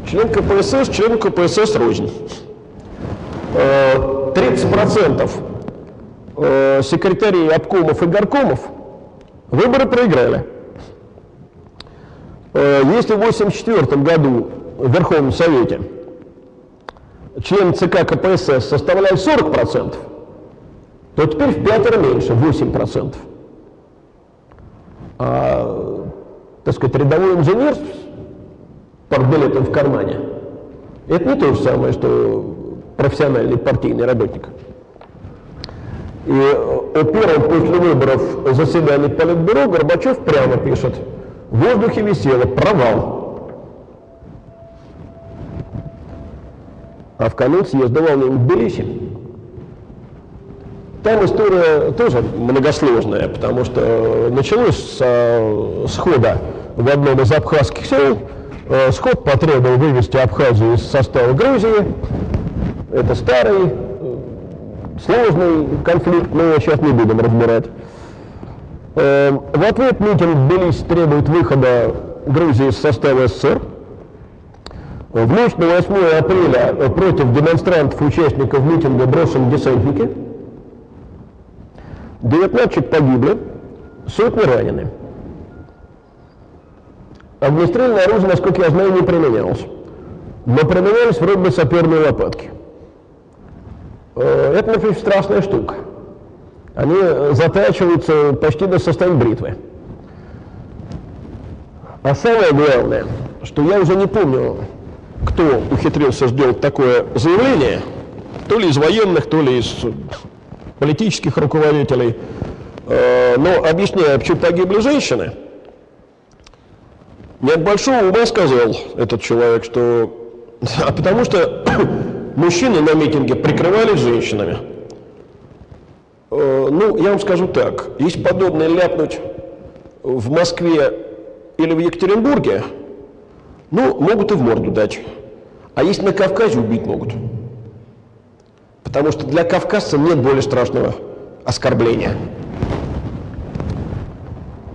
член КПСС, член КПСС рознь. 30% э, э, секретарей обкомов и горкомов выборы проиграли. Э, если в 1984 году в Верховном Совете члены ЦК КПСС составляли 40%, то теперь в пятеро меньше, 8%. А, так сказать, рядовой инженер с портбилетом в кармане, это не то же самое, что профессиональный партийный работник. И о первом после выборов заседании Политбюро Горбачев прямо пишет – в воздухе висело провал. А в канун съезда волнение в Тбилиси. Там история тоже многосложная, потому что началось с схода в одном из абхазских сел. Э, сход потребовал вывести Абхазию из состава Грузии. Это старый, э, сложный конфликт, мы его сейчас не будем разбирать. Эм, в ответ митинг в Тбилиси требует выхода Грузии из состава СССР. В ночь на 8 апреля против демонстрантов участников митинга брошены десантники. 19 человек погибли, Сотни ранены. Огнестрельное оружие, насколько я знаю, не применялось. Но применялись вроде бы саперные лопатки. Э, это, например, страшная штука. Они затачиваются почти до состояния бритвы. А самое главное, что я уже не помню, кто ухитрился сделать такое заявление, то ли из военных, то ли из политических руководителей. Э, но объясняя, почему погибли женщины, от большого ума сказал этот человек, что... А потому что мужчины на митинге прикрывались женщинами. Э, ну, я вам скажу так, если подобное ляпнуть в Москве или в Екатеринбурге, ну, могут и в морду дать. А если на Кавказе убить могут. Потому что для кавказца нет более страшного оскорбления.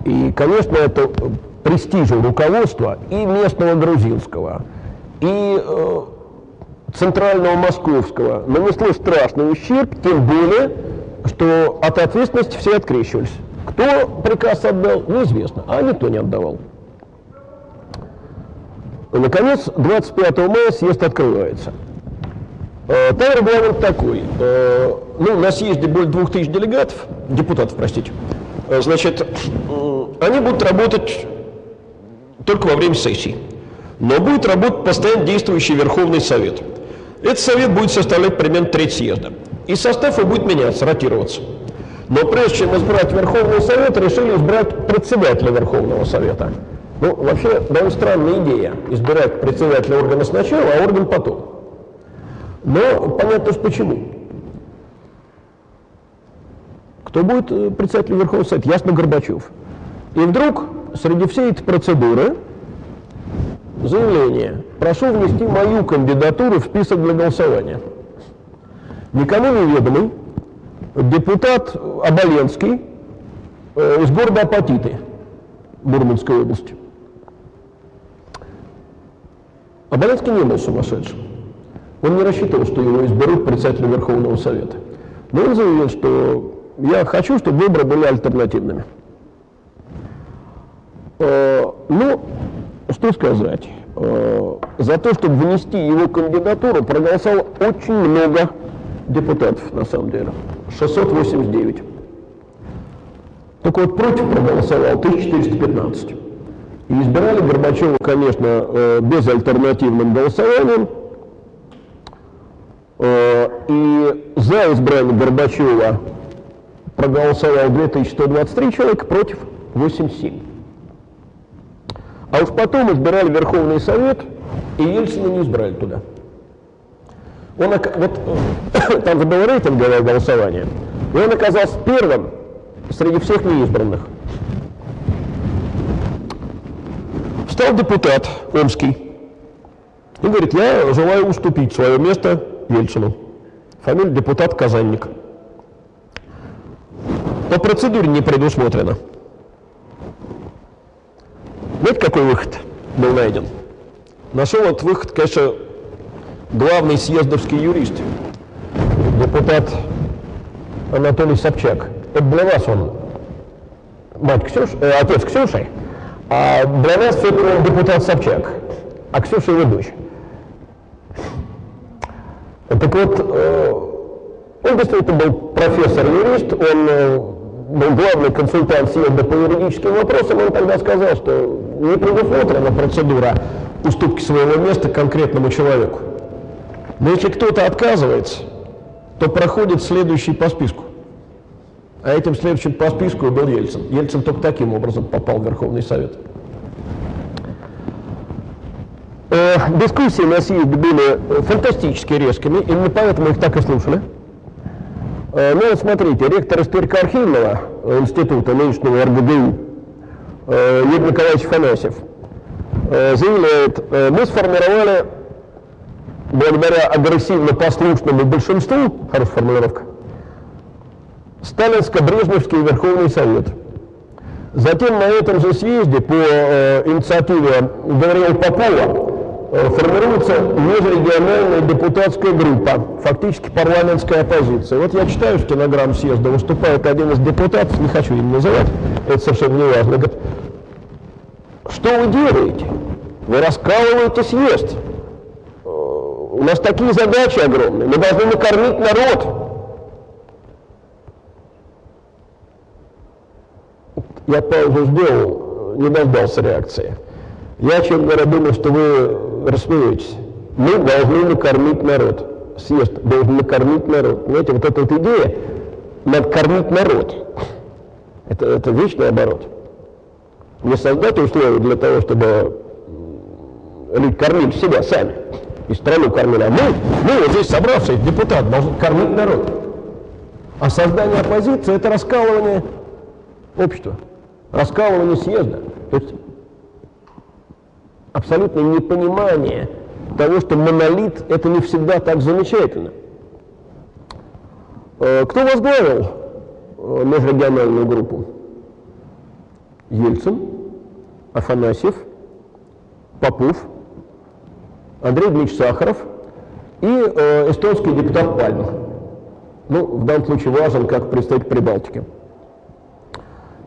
И, конечно, это престижу руководства и местного грузинского, и э, центрального московского нанесло страшный ущерб, тем более, что от ответственности все открещивались. Кто приказ отдал, неизвестно, а никто не отдавал. Наконец, 25 мая съезд открывается. Э, там регламент такой. Э, ну, на съезде более двух тысяч делегатов, депутатов, простите. Э, значит, они будут работать только во время сессии. Но будет работать постоянно действующий Верховный Совет. Этот совет будет составлять примерно треть съезда. И состав его будет меняться, ротироваться. Но прежде чем избрать Верховный Совет, решили избрать председателя Верховного Совета. Ну, вообще, довольно странная идея – избирать председателя органа сначала, а орган потом. Но понятно, что почему. Кто будет э, председателем Верховного Совета? Ясно, Горбачев. И вдруг среди всей этой процедуры заявление «Прошу внести мою кандидатуру в список для голосования». Никому неведомый депутат Оболенский э, из города Апатиты Мурманской области. Оболенский не был сумасшедшим. Он не рассчитывал, что его изберут председателем Верховного Совета. Но он заявил, что я хочу, чтобы выборы были альтернативными. Э, ну, что сказать. Э, за то, чтобы внести его кандидатуру, проголосовало очень много депутатов, на самом деле. 689. Только вот против проголосовал 1415. И избирали Горбачева, конечно, э, безальтернативным голосованием. И за избрание Горбачева проголосовал 2123 человека, против 87. А уж потом избирали Верховный Совет, и Ельцина не избрали туда. Он, вот, там же было рейтинговое голосование, и он оказался первым среди всех неизбранных. Встал депутат Омский и говорит, я желаю уступить свое место Ельцину. Фамилия депутат Казанник. По процедуре не предусмотрено. Знаете, какой выход был найден? Нашел этот выход, конечно, главный съездовский юрист, депутат Анатолий Собчак. Это для вас он, мать Ксюш, э, отец Ксюши, а для нас все-таки депутат Собчак, а Ксюша его дочь. Так вот, э, он действительно был профессор-юрист, он э, был главный консультант съезда по юридическим вопросам, он тогда сказал, что не предусмотрена процедура уступки своего места конкретному человеку. Но если кто-то отказывается, то проходит следующий по списку. А этим следующим по списку был Ельцин. Ельцин только таким образом попал в Верховный Совет. Э, дискуссии на съезде были фантастически резкими, именно поэтому их так и слушали. Э, ну смотрите, ректор историко-архивного института нынешнего РГГУ э, Юрий Николаевич Фанасьев э, заявляет, э, мы сформировали благодаря агрессивно-послушному большинству, хорошая формулировка, Сталинско-Брежневский Верховный Совет. Затем на этом же съезде по э, инициативе Гавриила Попова э, формируется межрегиональная депутатская группа, фактически парламентская оппозиция. Вот я читаю стенограмму съезда, выступает один из депутатов, не хочу им называть, это совершенно не важно. Говорит, что вы делаете? Вы раскалываете съезд. Э, у нас такие задачи огромные. Мы должны накормить народ. Я паузу сделал, не дождался реакции. Я, честно говоря, думаю, что вы рассмеетесь. Мы должны накормить народ. Съезд должен накормить народ. Понимаете, вот эта вот идея, надо народ. Это, это вечный оборот. Не создать условия для того, чтобы люди кормили себя сами и страну кормили. А мы, мы вот здесь собравшись, депутат, должны кормить народ. А создание оппозиции – это раскалывание общества, раскалывание съезда. То есть абсолютное непонимание того, что монолит – это не всегда так замечательно. Э, кто возглавил э, межрегиональную группу? Ельцин, Афанасьев, Попов, Андрей Дмитриевич Сахаров и э, эстонский депутат Пальм. Ну, в данном случае важен как представитель Прибалтики.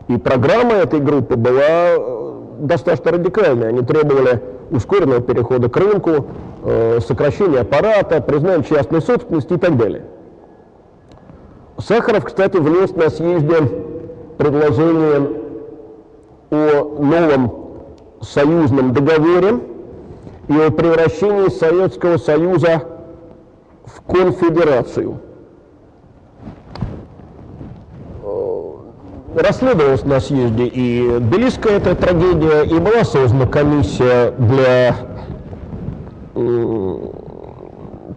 И программа этой группы была достаточно радикальная. Они требовали ускоренного перехода к рынку, э, сокращения аппарата, признания частной собственности и так далее. Сахаров, кстати, внес на съезде предложение о новом союзном договоре и о превращении Советского Союза в конфедерацию. Расследовалась на съезде и Белиская эта трагедия, и была создана комиссия для,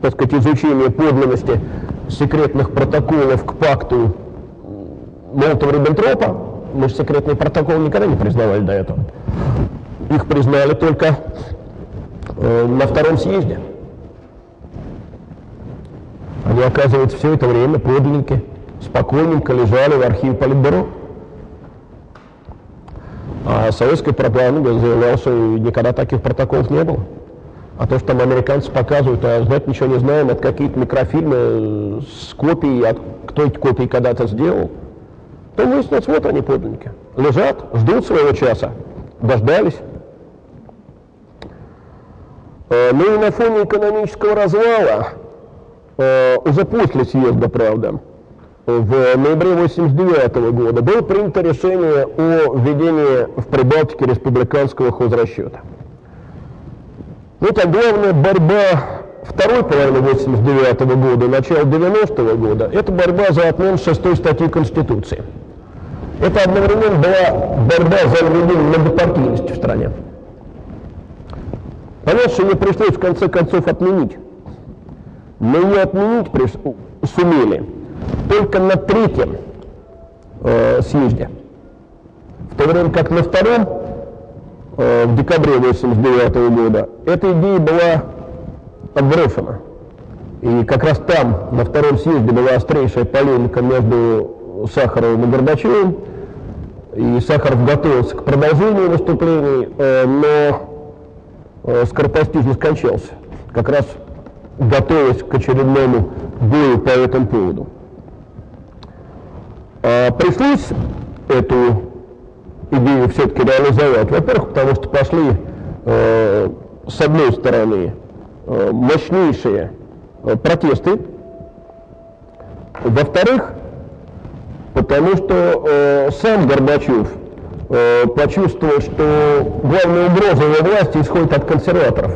так сказать, изучения подлинности секретных протоколов к пакту Молотова-Риббентропа. Мы же секретный протокол никогда не признавали до этого. Их признали только э, на втором съезде. Они, оказывается, все это время подлинники спокойненько лежали в архиве Политбюро. А советская пропаганда заявляла, что никогда таких протоколов не было. А то, что там американцы показывают, а знать ничего не знаем, это какие-то микрофильмы с копией, от, кто эти копии когда-то сделал, то выяснилось, вот они подлинники. Лежат, ждут своего часа, дождались. Э, ну и на фоне экономического развала, э, уже после съезда, правда, в ноябре 1989 года было принято решение о введении в Прибалтике республиканского хозрасчета. Ну, это главная борьба второй половины 89 -го года, начала 90 -го года, это борьба за отмену шестой статьи Конституции. Это одновременно была борьба за введение многопартийности в стране. Понятно, что ее пришлось в конце концов отменить. Но не отменить приш... сумели только на третьем э, съезде. В то время как на втором Э, в декабре 1989 года, эта идея была отброшена. И как раз там, на втором съезде, была острейшая полемика между Сахаровым и Горбачевым. И Сахаров готовился к продолжению выступлений, э, но э, скоропостижно скончался, как раз готовясь к очередному бою по этому поводу. А пришлось эту идею все-таки реализовать. Во-первых, потому что пошли э, с одной стороны э, мощнейшие э, протесты, во-вторых, потому что сам Горбачев почувствовал, что главная угроза его власти исходит от консерваторов.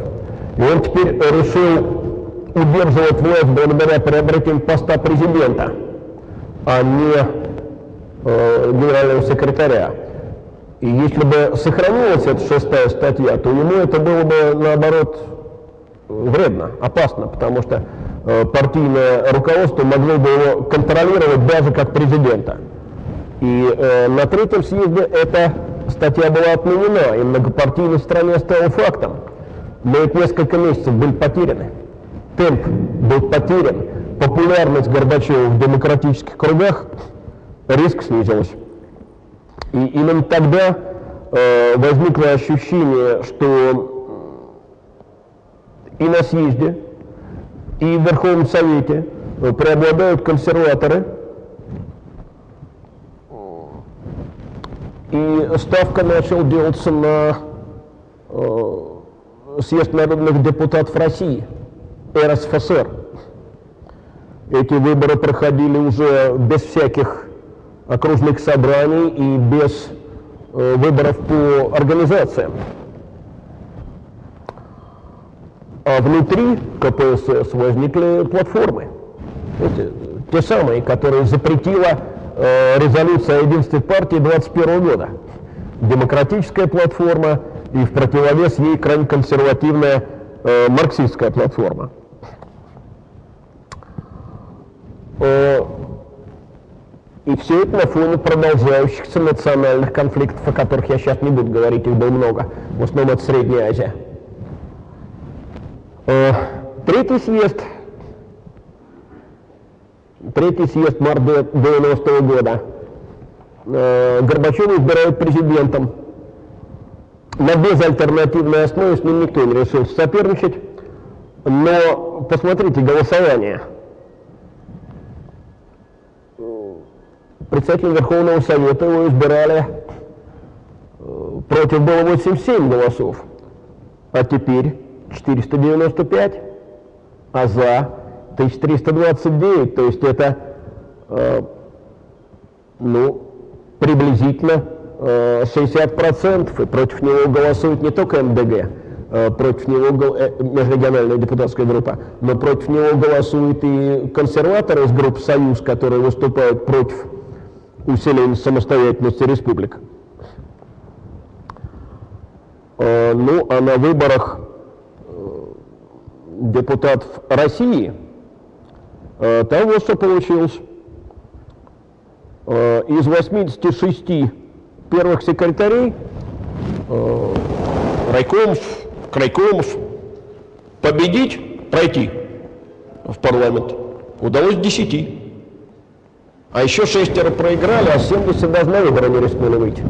И он теперь решил удерживать власть благодаря приобретению поста президента, а не генерального секретаря. И если бы сохранилась эта шестая статья, то ему это было бы, наоборот, вредно, опасно, потому что э, партийное руководство могло бы его контролировать даже как президента. И э, на третьем съезде эта статья была отменена, и многопартийность в стране стала фактом. Но эти несколько месяцев были потеряны. Темп был потерян. Популярность Горбачева в демократических кругах резко снизилась. И именно тогда э, возникло ощущение, что и на съезде, и в Верховном Совете э, преобладают консерваторы, И ставка начал делаться на э, съезд народных депутатов России, РСФСР. Эти выборы проходили уже без всяких окружных собраний и без э, выборов по организациям. А внутри КПСС возникли платформы. Эти, те самые, которые запретила э, резолюция о единстве партии 21 года. Демократическая платформа и в противовес ей крайне консервативная э, марксистская платформа. Э, и все это на фоне продолжающихся национальных конфликтов, о которых я сейчас не буду говорить, их было много. В основном это Средняя Азия. Э, третий съезд, третий съезд марта 90 -го года. Э, Горбачева избирают президентом. На безальтернативной основе с ним никто не решил соперничать. Но посмотрите голосование. Председатель Верховного Совета его избирали, э, против было 87 голосов, а теперь 495, а за 1329, то есть это, э, ну, приблизительно э, 60%, и против него голосует не только МДГ, э, против него э, межрегиональная депутатская группа, но против него голосуют и консерваторы из группы «Союз», которые выступают против усиления самостоятельности республик. Э, ну, а на выборах депутатов России, э, там вот что получилось. Э, из 86 первых секретарей э, райкомов, крайкомов победить, пройти в парламент удалось 10. А еще шестеро проиграли, а 70 даже на выборы не рискнули выйти.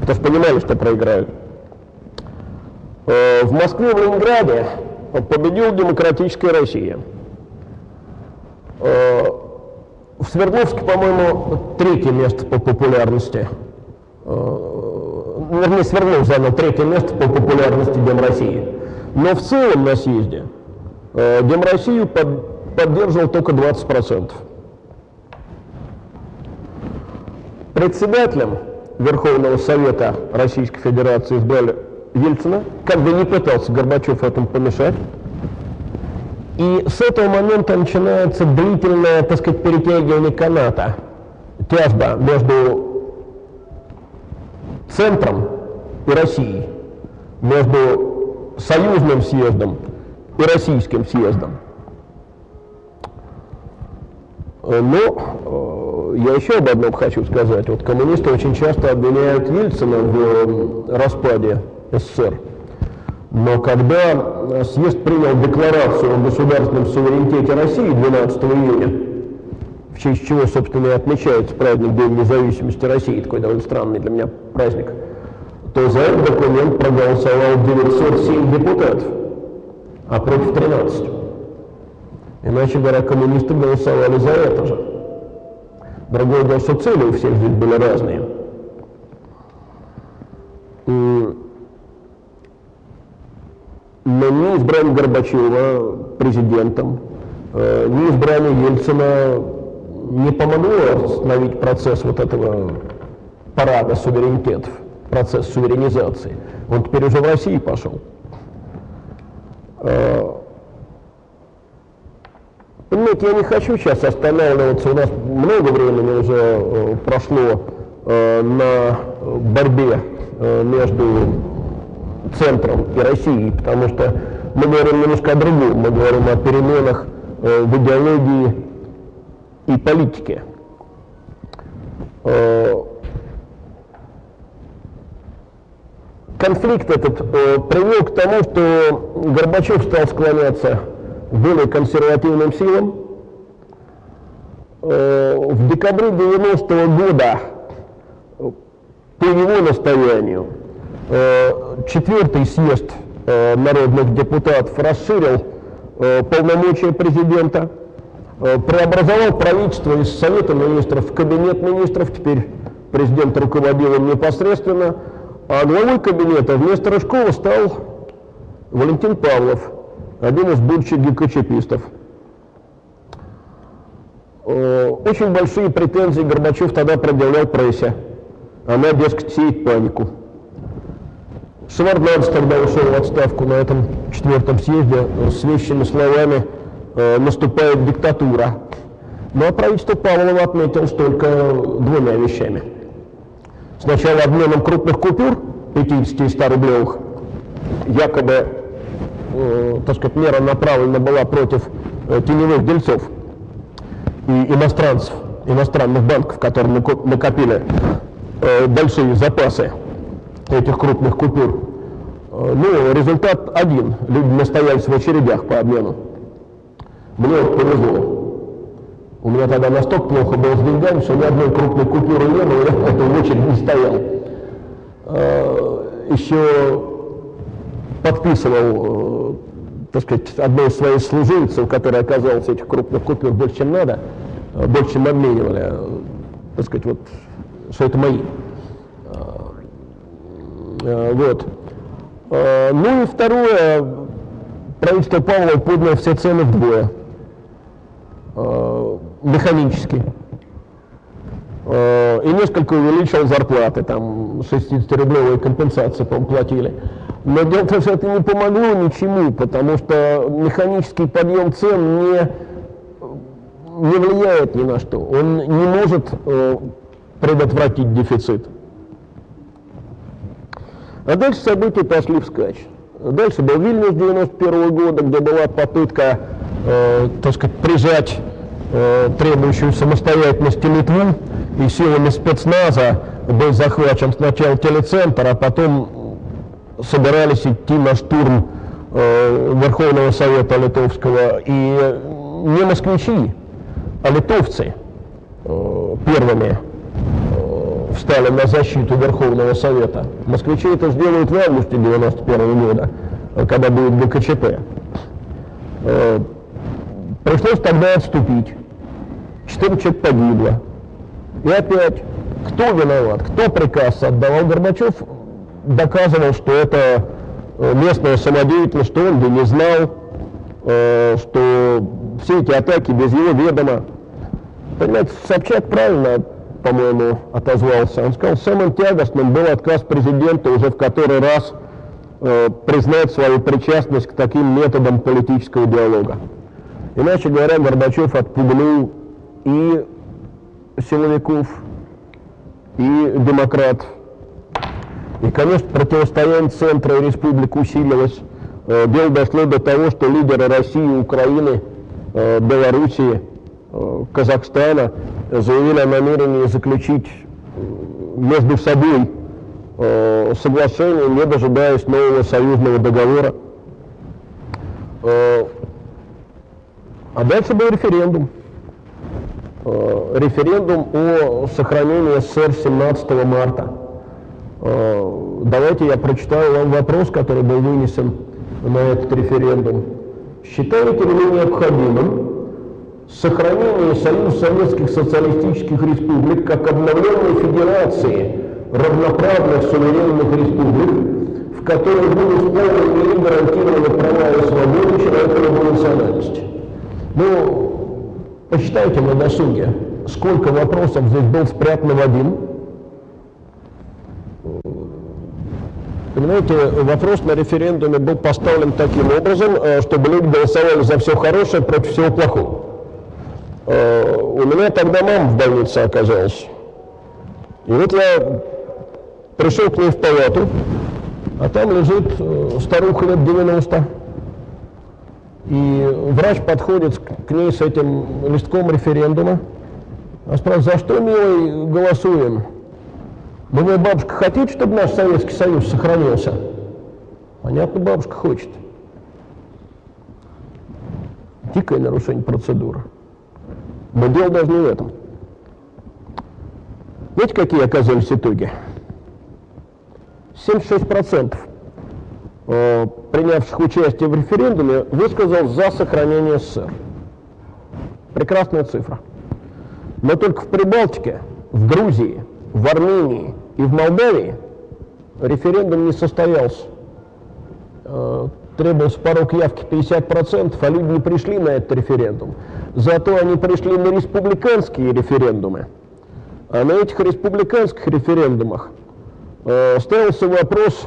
Потому что понимали, что проиграют. В Москве, в Ленинграде победила демократическая Россия. Э, в Свердловске, по-моему, третье место по популярности. Э, вернее, Свердлов занял третье место по популярности Дем России. Но в целом на съезде э, Дем Россию под, поддерживал только 20%. Председателем Верховного Совета Российской Федерации избрали Ельцина, как бы не пытался Горбачев этому помешать. И с этого момента начинается длительное, так сказать, перетягивание каната, тяжба между центром и Россией, между союзным съездом и российским съездом. Но э, я еще об одном хочу сказать. Вот коммунисты очень часто обвиняют Ельцина в распаде СССР. Но когда съезд принял декларацию о государственном суверенитете России 12 июня, в честь чего, собственно, и отмечается праздник День независимости России, такой довольно странный для меня праздник, то за этот документ проголосовал 907 депутатов, а против 13. Иначе говоря, коммунисты голосовали за это же. Другое дело, что цели у всех здесь были разные. Но ни избрание Горбачева президентом, э, ни избрание Ельцина не помогло остановить процесс вот этого парада суверенитетов, процесс суверенизации. Он теперь уже в России пошел. Э, понимаете, я не хочу сейчас останавливаться, у нас много времени уже э, прошло на борьбе между центром и Россией, потому что мы говорим немножко о другом, мы говорим о переменах э, в идеологии и политике. Э, конфликт этот э, привел к тому, что Горбачев стал склоняться более консервативным силам. Э, в декабре 90 -го года по его настоянию Э, четвертый съезд э, народных депутатов расширил полномочия президента, преобразовал правительство из Совета министров в Кабинет министров, теперь президент руководил им непосредственно, а главой кабинета вместо Рыжкова стал Валентин Павлов, один из будущих гикочепистов. Э, очень большие претензии Горбачев тогда предъявлял прессе. Она, дескать, сеет панику. Шеварднадзе тогда ушел в отставку на этом четвертом съезде с вещими словами э, «наступает диктатура». Ну а правительство Павлова отметилось только двумя вещами. Сначала обменом крупных купюр, 50 и 100 рублевых, якобы, так сказать, мера направлена была против э, теневых дельцов и иностранцев, иностранных банков, которые накопили э, большие запасы этих крупных купюр. Э, ну, результат один. Люди настоялись в очередях по обмену. Мне повезло. У меня тогда настолько плохо было с деньгами, что ни одной крупной купюры не было, я в очередь не стоял. Э, Еще подписывал, э, так сказать, одной из своих служильцев, которая оказалась этих крупных купюр больше, чем надо, больше, чем обменивали, так сказать, вот, что это мои. Э, вот. Э, ну и второе, правительство Павлова подняло все цены вдвое, э, механически. И несколько увеличил зарплаты, там 60-рублевые компенсации, по платили. Но дело в том, что это не помогло ничему, потому что механический подъем цен не, не влияет ни на что. Он не может предотвратить дефицит. А дальше события пошли вскачь. Дальше был Вильнюс 91 года, где была попытка, э, так сказать, прижать э, требующую самостоятельности Литву, и силами спецназа был захвачен сначала телецентр, а потом собирались идти на штурм э, Верховного Совета Литовского. И не москвичи, а литовцы э, первыми встали на защиту Верховного Совета. Москвичи это сделают в августе 91 года, когда будет ГКЧП. Э, пришлось тогда отступить. Четыре человек погибло. И опять, кто виноват, кто приказ отдавал Горбачев, доказывал, что это э, местная самодеятельность, что он бы не знал, э, что все эти атаки без его ведома. Понимаете, Собчак правильно по-моему, отозвался. Он сказал, самым тягостным был отказ президента уже в который раз э, признать свою причастность к таким методам политического диалога. Иначе говоря, Горбачев отпугнул и силовиков, и демократов. И, конечно, противостояние центра и республик усилилось. Э, дело дошло до того, что лидеры России, Украины, э, Белоруссии – Э, Казахстана заявили о намерении заключить между собой соглашение, не дожидаясь нового союзного договора. А дальше был референдум. Референдум о сохранении СССР 17 марта. Давайте я прочитаю вам вопрос, который был вынесен на этот референдум. Считаете ли вы необходимым сохранение Союза Советских Социалистических Республик как обновленной федерации равноправных суверенных республик, в которой будут в полной мере гарантированы права и свободы человека любой национальности. Ну, посчитайте на досуге, сколько вопросов здесь был спрятан в один. Понимаете, вопрос на референдуме был поставлен таким образом, э, чтобы люди голосовали за все хорошее против всего плохого. Э, у меня тогда мама в больнице оказалась. И вот я пришел к ней в палату, а там лежит э, старуха лет 90. И врач подходит к ней с этим листком референдума. А спрашивает, за что, милый, голосуем? Думаю, бабушка, хотите, чтобы наш Советский Союз сохранился? Понятно, бабушка хочет. Дикое нарушение процедуры. Но дело даже не в этом. Знаете, какие оказались итоги? 76% э, принявших участие в референдуме высказал за сохранение СССР. Прекрасная цифра. Но только в Прибалтике, в Грузии, в Армении и в Молдавии референдум не состоялся. Э, требовался порог явки 50%, а люди не пришли на этот референдум. Зато они пришли на республиканские референдумы. А на этих республиканских референдумах э, ставился вопрос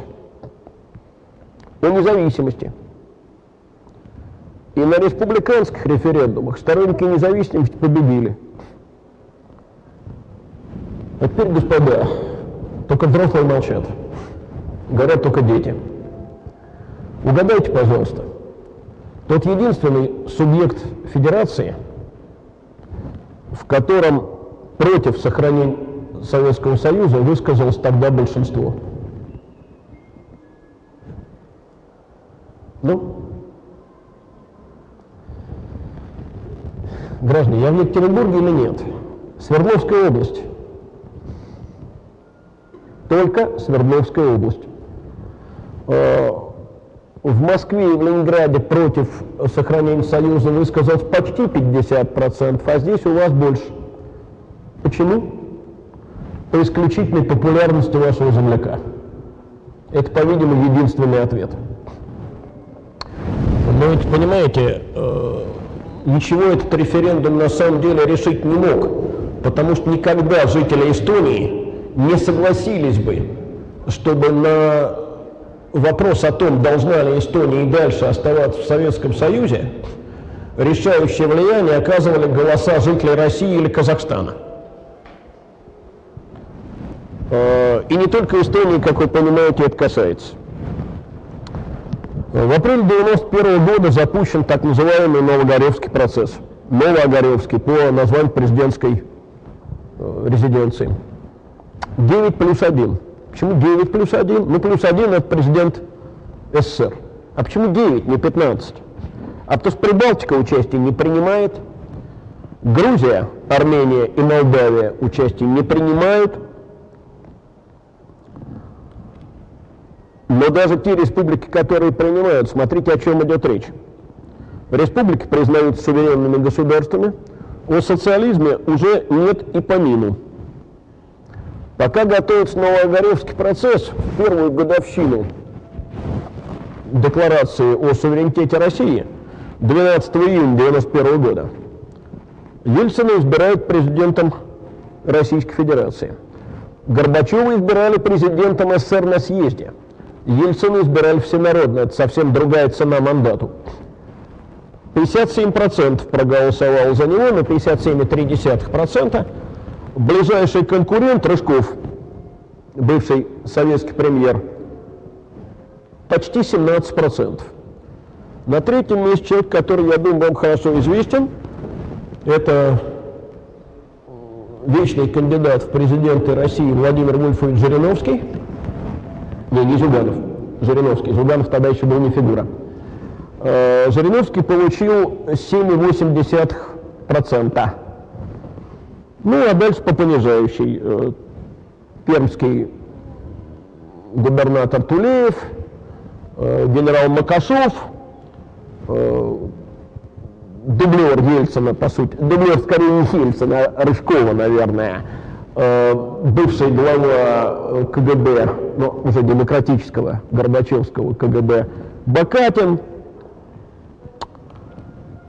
о независимости. И на республиканских референдумах сторонники независимости победили. А теперь, господа, только взрослые молчат. Говорят только дети. Угадайте, пожалуйста, тот единственный субъект федерации, в котором против сохранения Советского Союза высказалось тогда большинство. Ну, граждане, я в Екатеринбурге или нет? Свердловская область. Только Свердловская область. Э, в Москве и в Ленинграде против сохранения Союза высказалось почти 50%, а здесь у вас больше. Почему? По исключительной популярности вашего земляка. Это, по-видимому, единственный ответ. Но ведь, понимаете, э, ничего этот референдум на самом деле решить не мог, потому что никогда жители Эстонии не согласились бы, чтобы на вопрос о том, должна ли Эстония и дальше оставаться в Советском Союзе, решающее влияние оказывали голоса жителей России или Казахстана. Э, и не только Эстонии, как вы понимаете, это касается. В апреле 1991 года запущен так называемый Новогоревский процесс. Новогоревский по названию президентской э, резиденции. 9 плюс 1. Почему 9 плюс 1? Ну, плюс 1 это президент СССР. А почему 9, не 15? А потому что Прибалтика участие не принимает, Грузия, Армения и Молдавия участие не принимают, Но даже те республики, которые принимают, смотрите, о чем идет речь. Республики признаются суверенными государствами, о социализме уже нет и помину. Пока готовится Новоогоревский процесс, в первую годовщину декларации о суверенитете России, 12 июня 1991 года, Ельцина избирают президентом Российской Федерации. Горбачева избирали президентом СССР на съезде. Ельцина избирали всенародно, это совсем другая цена мандату. 57% проголосовало за него, на 57,3%. Ближайший конкурент Рыжков, бывший советский премьер, почти 17%. На третьем месте человек, который, я думаю, вам хорошо известен, это вечный кандидат в президенты России Владимир Вольфович Жириновский, не, не Зюганов, Жириновский, Зюганов тогда еще был не фигура. Э, Жириновский получил 7,8%. Ну, а дальше по понижающей. Э, пермский губернатор Тулеев, э, генерал Макашов, дублер Ельцина, по сути, дублер скорее не Ельцина, а Рыжкова, наверное, бывший глава КГБ, но уже демократического Горбачевского КГБ, Бакатин,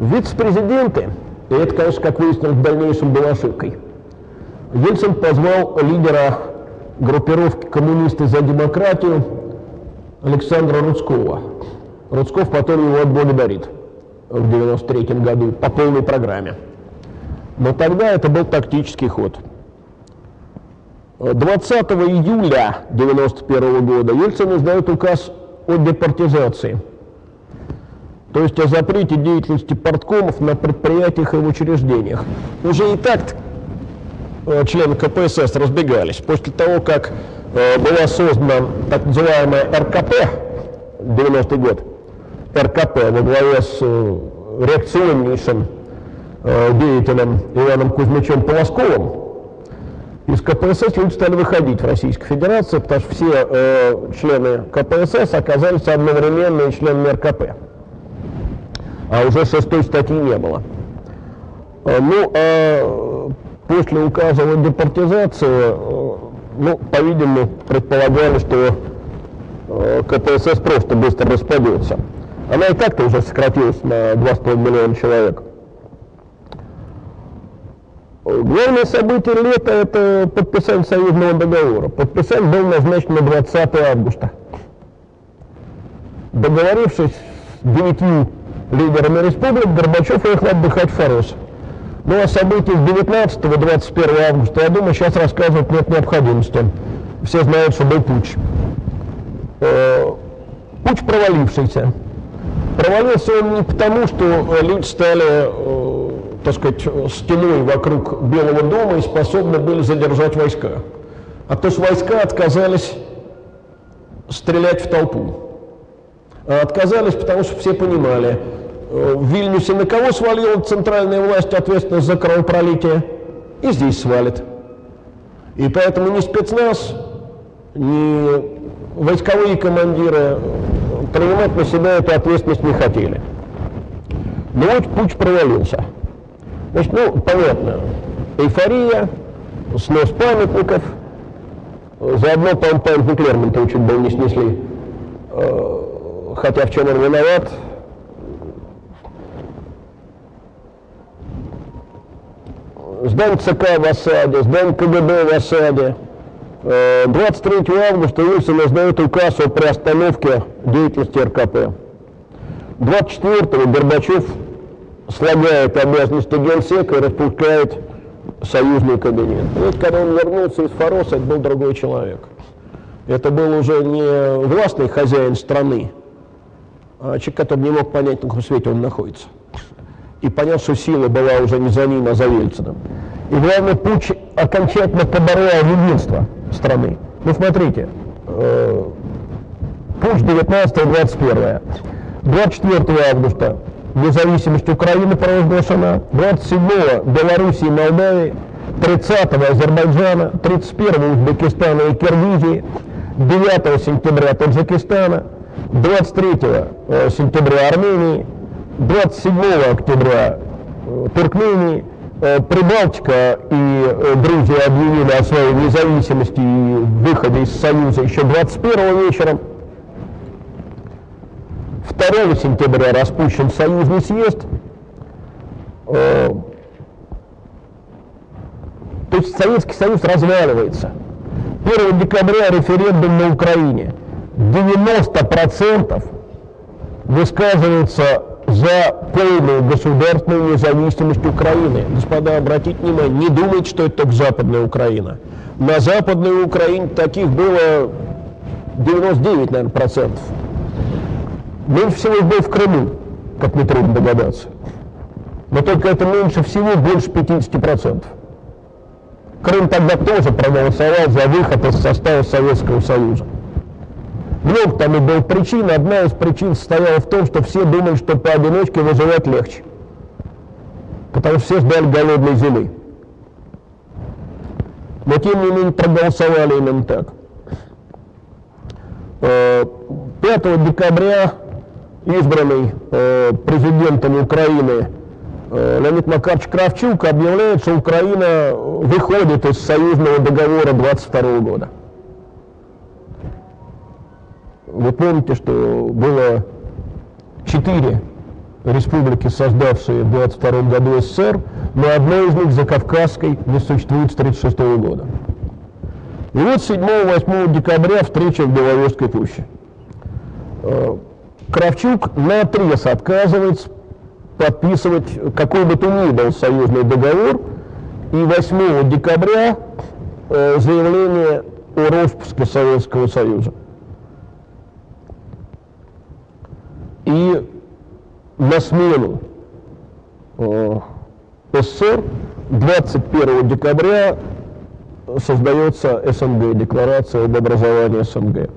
вице-президенты, и это, конечно, как выяснилось, в дальнейшем была ошибкой. Ельцин позвал лидера группировки «Коммунисты за демократию» Александра Рудского. Рудсков потом его отблагодарит в 93 году по полной программе. Но тогда это был тактический ход. 20 июля 1991 года Ельцин издает указ о депортизации – то есть о запрете деятельности порткомов на предприятиях и в учреждениях. Уже и так э, члены КПСС разбегались. После того, как э, была создана так называемая РКП, 90-й год, РКП во главе с э, реакционнейшим деятелем Иваном Кузьмичем Полосковым, из КПСС люди стали выходить в Российской Федерации, потому что все э, члены КПСС оказались одновременно членами РКП а уже шестой статьи не было. А, ну, а после указа о депортизации ну, по-видимому, предполагали, что э, КПСС просто быстро распадется. Она и так-то уже сократилась на 2,5 миллиона человек. Главное событие лета – это подписание союзного договора. Подписание было назначено на 20 августа. Договорившись с девятью лидерами республик, Горбачев уехал отдыхать в Форос. Ну а события с 19-21 августа, я думаю, сейчас рассказывать нет необходимости. Все знают, что был путь. Э, путь провалившийся. Провалился он не потому, что люди стали э, так сказать, стеной вокруг Белого дома и способны были задержать войска. А то есть войска отказались стрелять в толпу. А отказались, потому что все понимали, э, в Вильнюсе на кого свалила центральная власть ответственность за кровопролитие? И здесь свалит. И поэтому ни спецназ, ни войсковые командиры принимать на себя эту ответственность не хотели. Но вот путь провалился. Значит, ну, понятно, эйфория, снос памятников, заодно, по-моему, памятник Лермонтова чуть было не снесли, э, хотя в чем он виноват, здание ЦК в осаде, здание КГБ в осаде. 23 э, августа Ельцин издает указ о приостановке деятельности РКП. 24 Горбачев слагает обязанности генсека и распускает союзный кабинет. И вот когда он вернулся из Фороса, это был другой человек. Это был уже не властный хозяин страны, а человек, который не мог понять, на каком свете он находится. И понял, что сила была уже не за ним, а за Ельциным. И главное, путь окончательно поборол единство страны. Ну, смотрите, э, путь 19-21. 24 августа независимость Украины провозглашена, 27-го Белоруссии и Молдавии, 30-го Азербайджана, 31-го Узбекистана и Киргизии, 9 сентября Таджикистана, 23 э, сентября Армении, 27 октября э, Туркмении, э, Прибалтика и Грузия объявили о своей независимости и выходе из Союза еще 21 вечером. 2 сентября распущен союзный съезд. Э, то есть Советский Союз разваливается. 1 декабря референдум на Украине. 90% высказывается за полную государственную независимость Украины. Господа, обратите внимание, не думайте, что это только Западная Украина. На Западной Украине таких было 99, наверное, процентов. Меньше всего их было в Крыму, как нетрудно догадаться. Но только это меньше всего, больше 50%. Крым тогда тоже проголосовал за выход из состава Советского Союза. Много там и был причин. Одна из причин состояла в том, что все думали, что поодиночке выживать легче. Потому что все ждали голодной зимы. Но тем не менее проголосовали именно так. 5 э, декабря избранный э, президентом Украины э, Леонид Макарович Кравчук объявляет, что Украина выходит из союзного договора 22 года. Вы помните, что было четыре республики, создавшие в 22 году СССР, но одной из них, Закавказской, не существует с 1936 года. И вот 7-8 декабря встреча в Беловежской пуще. Э, Кравчук на отрез отказывается подписывать какой бы то ни был союзный договор, и 8 декабря э, заявление о распуске Советского Союза. И на смену э, СССР 21 декабря создается СНГ, Декларация об образовании СНГ.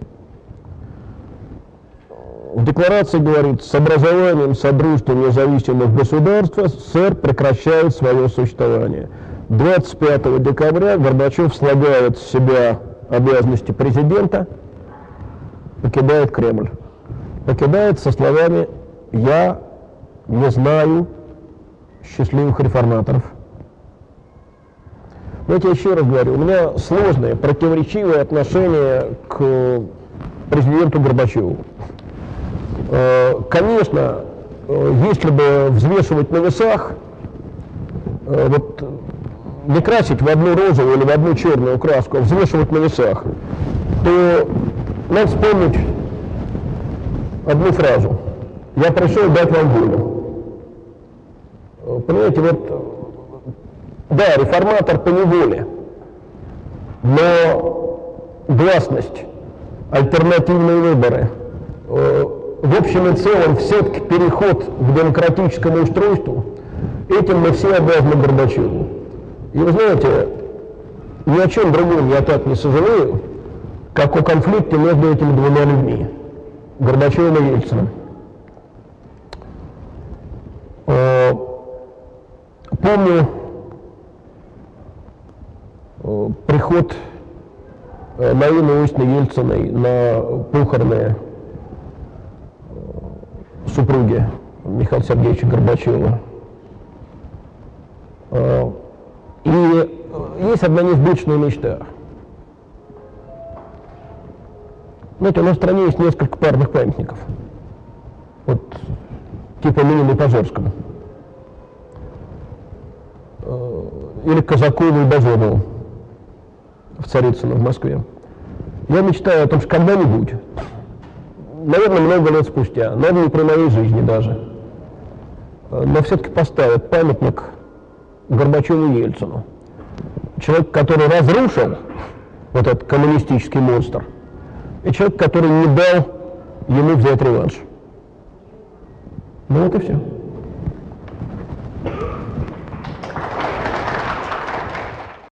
В декларации говорится, с образованием Содружества независимых государств СССР прекращает свое существование. 25 декабря Горбачев слагает с себя обязанности президента, покидает Кремль. Покидает со словами «Я не знаю счастливых реформаторов». Знаете, я еще раз говорю, у меня сложное, противоречивое отношение к президенту Горбачеву. Э, конечно, э, если бы взвешивать на весах, э, вот не красить в одну розовую или в одну черную краску, а взвешивать на весах, то надо вспомнить одну фразу. Я пришел дать вам волю. Понимаете, вот, да, реформатор по неволе, но гласность, альтернативные выборы, в общем и целом все-таки переход к демократическому устройству, этим мы все обязаны Горбачеву. И вы знаете, ни о чем другом я так не сожалею, как о конфликте между этими двумя людьми, Горбачевым и Ельциным. Э, помню э, приход э, Наины Иосифовны Ельциной на похороны супруги Михаила Сергеевича Горбачева. И есть одна несбыточная мечта. Знаете, у нас в стране есть несколько парных памятников. Вот типа Ленину Пожерскому. Э, или Казакову и Базонову в Царицыно в Москве. Я мечтаю о том, что когда-нибудь, наверное, много лет спустя, наверное, при моей жизни даже, э, но все-таки поставят памятник Горбачеву и Ельцину. Человек, который разрушил вот этот коммунистический монстр, и человек, который не дал ему взять реванш. Ну вот и все.